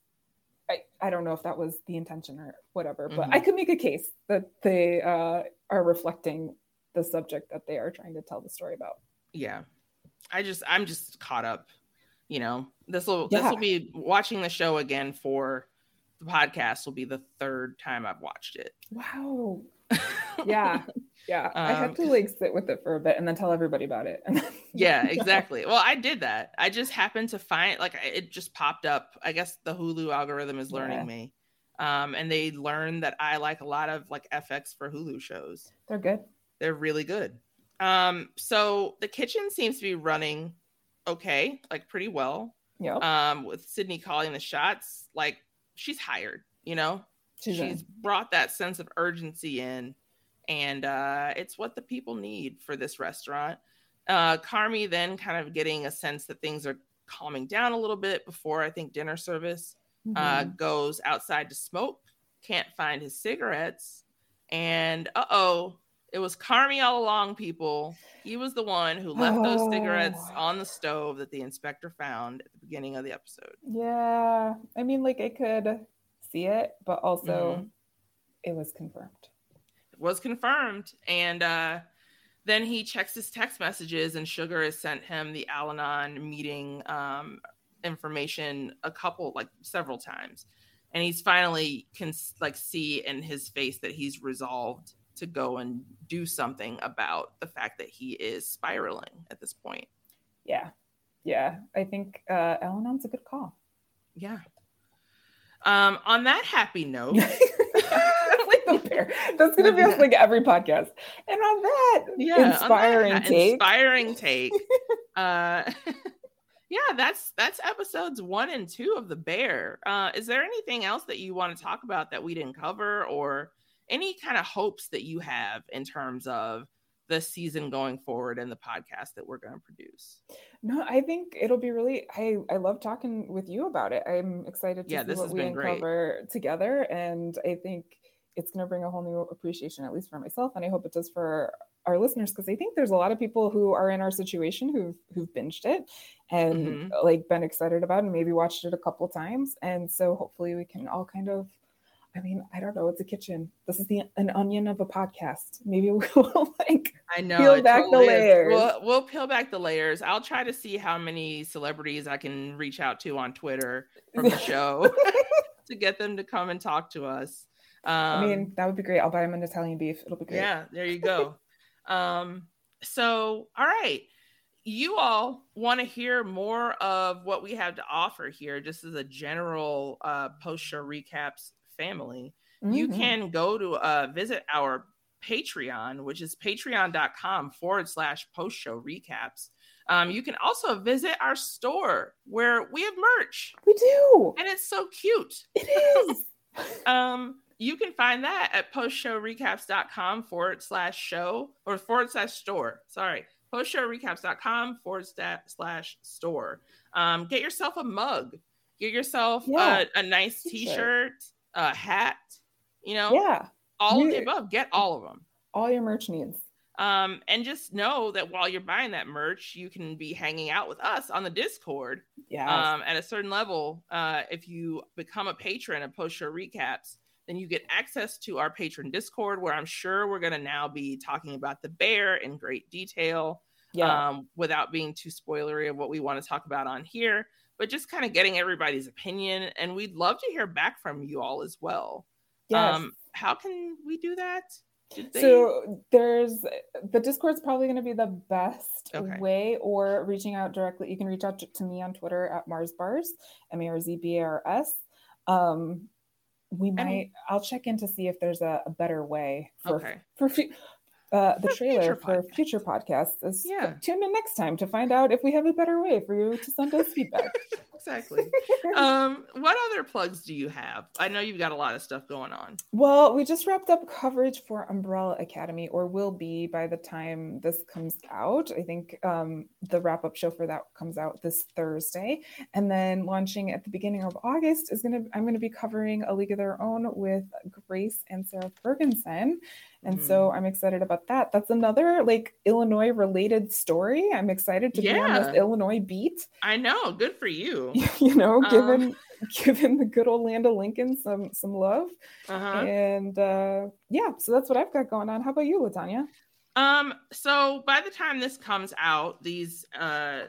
I I don't know if that was the intention or whatever, but I Mhm. could make a case that they uh, are reflecting the subject that they are trying to tell the story about. yeah i just i'm just caught up you know this will Yeah. this will be watching the show again for the podcast will be the third time i've watched it Wow. *laughs* Yeah, yeah. I had Um, to like sit with it for a bit and then tell everybody about it. *laughs* *laughs* Yeah exactly well i did that i just happened to find like it just popped up i guess the hulu algorithm is learning Yeah. me um and they learned that i like a lot of like fx for hulu shows They're good. they're really good um so the kitchen seems to be running okay like pretty well Yeah. um with sydney calling the shots like she's hired you know She's she's brought that sense of urgency in and uh it's what the people need for this restaurant uh carmy then kind of getting a sense that things are calming down a little bit before i think dinner service uh Mhm. goes outside to smoke can't find his cigarettes and uh-oh it was carmy all along people he was the one who left those cigarettes Oh. on the stove that the inspector found at the beginning of the episode Yeah. I mean, like I could see it, but also Mhm. it was confirmed. Was confirmed and uh then he checks his text messages and sugar has sent him the al-anon meeting um information a couple like several times and he's finally can like see in his face that he's resolved to go and do something about the fact that he is spiraling at this point Yeah. Yeah. I think uh Al-Anon's a good call. yeah um on that happy note *laughs* *laughs* That's like the pair. That's gonna be like every podcast. And on that yeah on that inspiring take. inspiring take *laughs* uh *laughs* yeah that's that's episodes one and two of the bear uh is there anything else that you want to talk about that we didn't cover or any kind of hopes that you have in terms of the season going forward and the podcast that we're going to produce No, I think it'll be really. I I love talking with you about it. I'm excited to Yeah, see this what has we been great. uncover together, and I think it's going to bring a whole new appreciation, at least for myself, and I hope it does for our listeners, because I think there's a lot of people who are in our situation who've who've binged it and Mhm. like been excited about it and maybe watched it a couple times, and so hopefully we can all kind of. I mean, I don't know. It's a kitchen. This is the an onion of a podcast. Maybe *laughs* we'll like I know. peel back totally the layers. We'll, we'll peel back the layers. I'll try to see how many celebrities I can reach out to on Twitter from the *laughs* show *laughs* to get them to come and talk to us. Um, I mean, that would be great. I'll buy them an Italian beef. It'll be great. yeah, there you go. *laughs* um, so, all right. You all want to hear more of what we have to offer here, just as a general uh, post show recaps family you Mhm. can go to uh, visit our Patreon, which is patreon.com forward slash post show recaps. Um, you can also visit our store where we have merch. We do. And it's so cute. It is. *laughs* um, you can find that at postshowrecaps.com forward slash show or forward slash store. Sorry. Postshowrecaps.com forward slash store. Um, get yourself a mug. Get yourself Yeah. a, a nice T-shirt. t-shirt, a hat, you know, Yeah. all of We- the above. Get all of them. all your merch needs. Um, and just know that while you're buying that merch, you can be hanging out with us on the Discord. Yes. Um, at a certain level, uh, if you become a patron of post show recaps, then you get access to our patron Discord, where I'm sure we're going to now be talking about the bear in great detail. Yeah. Um, without being too spoilery of what we want to talk about on here, but just kind of getting everybody's opinion. And we'd love to hear back from you all as well. Yes. Um, how can we do that? They- So there's the Discord's probably going to be the best Okay. way, or reaching out directly. You can reach out to, me on Twitter at Mars Bars, M A R Z B A R S. Um, we might. I'll check in to see if there's a, a better way for Okay. for uh, the trailer for future podcasts. Is Yeah. tune in next time to find out if we have a better way for you to send us feedback. *laughs* exactly. um, what other plugs do you have? I know you've got a lot of stuff going on. Well, we just wrapped up coverage for Umbrella Academy, or will be by the time this comes out. I think um, the wrap up show for that comes out this Thursday, and then launching at the beginning of August is gonna. I'm gonna be covering A League of Their Own with Grace and Sarah Ferguson, and Mm-hmm. so I'm excited about that. That's another like Illinois related story. I'm excited to be on this Illinois beat. I know. Good for you. *laughs* You know, Um, given *laughs* given the good old land of Lincoln some some love. Uh-huh. And uh, yeah, so that's what I've got going on. How about you, LaTonya? Um, so by the time this comes out, these uh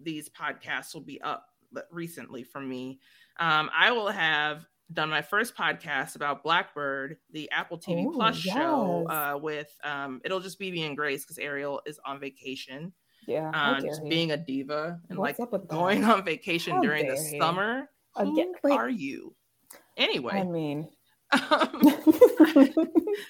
these podcasts will be up recently for me. Um, I will have done my first podcast about Blackbird, the Apple TV Oh, Plus show, uh, with um, it'll just be me and Grace because Ariel is on vacation. Yeah, um, just he. being a diva and What's like going on vacation How during the he. summer. Who like- are you? Anyway, I mean, *laughs*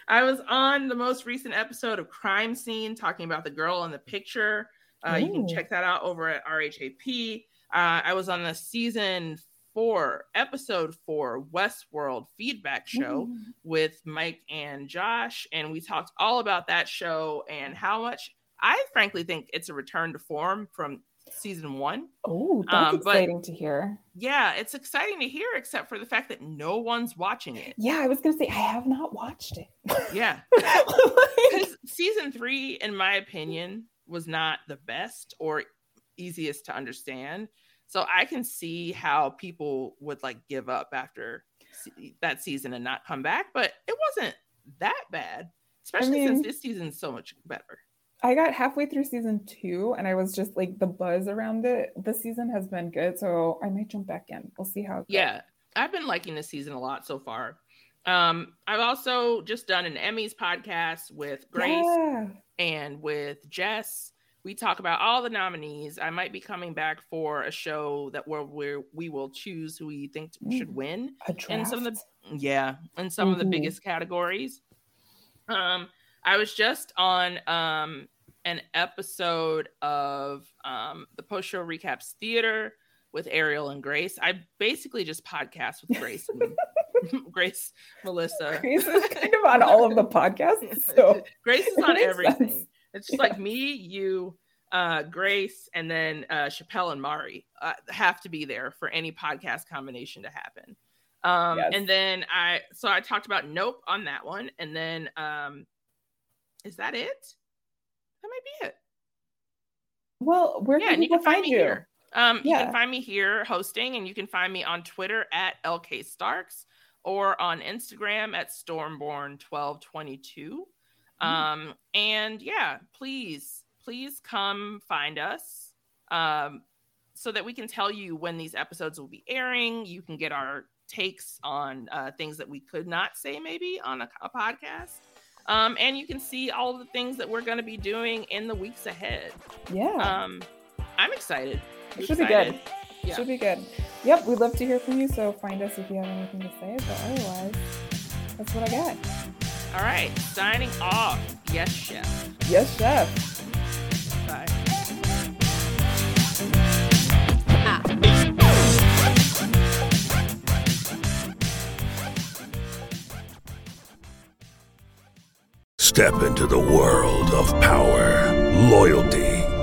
I was on the most recent episode of Crime Scene talking about the girl in the picture. Uh, you can check that out over at RHAP. Uh, I was on the season four, episode four Westworld feedback show Mm. with Mike and Josh, and we talked all about that show and how much I frankly think it's a return to form from season one. oh, that's Um, but- exciting to hear. Yeah, it's exciting to hear, except for the fact that no one's watching it. Yeah, I was gonna say I have not watched it. *laughs* Yeah. Because season three, in my opinion, was not the best or easiest to understand. So I can see how people would like give up after se- that season and not come back, but it wasn't that bad, especially since mean- this season's so much better. I got halfway through season two, and I was just like the buzz around it. The season has been good, so I might jump back in. We'll see how. It goes. Yeah, I've been liking this season a lot so far. Um, I've also just done an Emmys podcast with Grace Yeah. and with Jess. We talk about all the nominees. I might be coming back for a show that where where we will choose who we think should Mm. win A in some of the yeah in some of the Mhm. biggest categories. Um, I was just on um an episode of um the post show recaps theater with Ariel and Grace. I basically just podcast with Grace and *laughs* Grace, Melissa. Grace is kind of on all of the podcasts, so *laughs* Grace is on everything. sense. It's just like me, you, uh, Grace, and then uh, Chappelle and Mari uh, have to be there for any podcast combination to happen. Um, Yes. And then I, so I talked about Nope on that one, and then um, is that it? That might be it. Well, where yeah, can you can find you? here. Um, You can find me here hosting, and you can find me on Twitter at LK Starks or on Instagram at Stormborn1222. Mm. Um, and yeah, please, please come find us um, so that we can tell you when these episodes will be airing. You can get our takes on uh, things that we could not say maybe on a, a podcast. Um, and you can see all the things that we're going to be doing in the weeks ahead. Yeah. Um, I'm excited. It should be good. Yeah. Should be good. Yep, we'd love to hear from you. So find us if you have anything to say. But otherwise, that's what I got. All right, signing off. Yes, chef. Yes, chef. Bye. Step into the world of power, loyalty,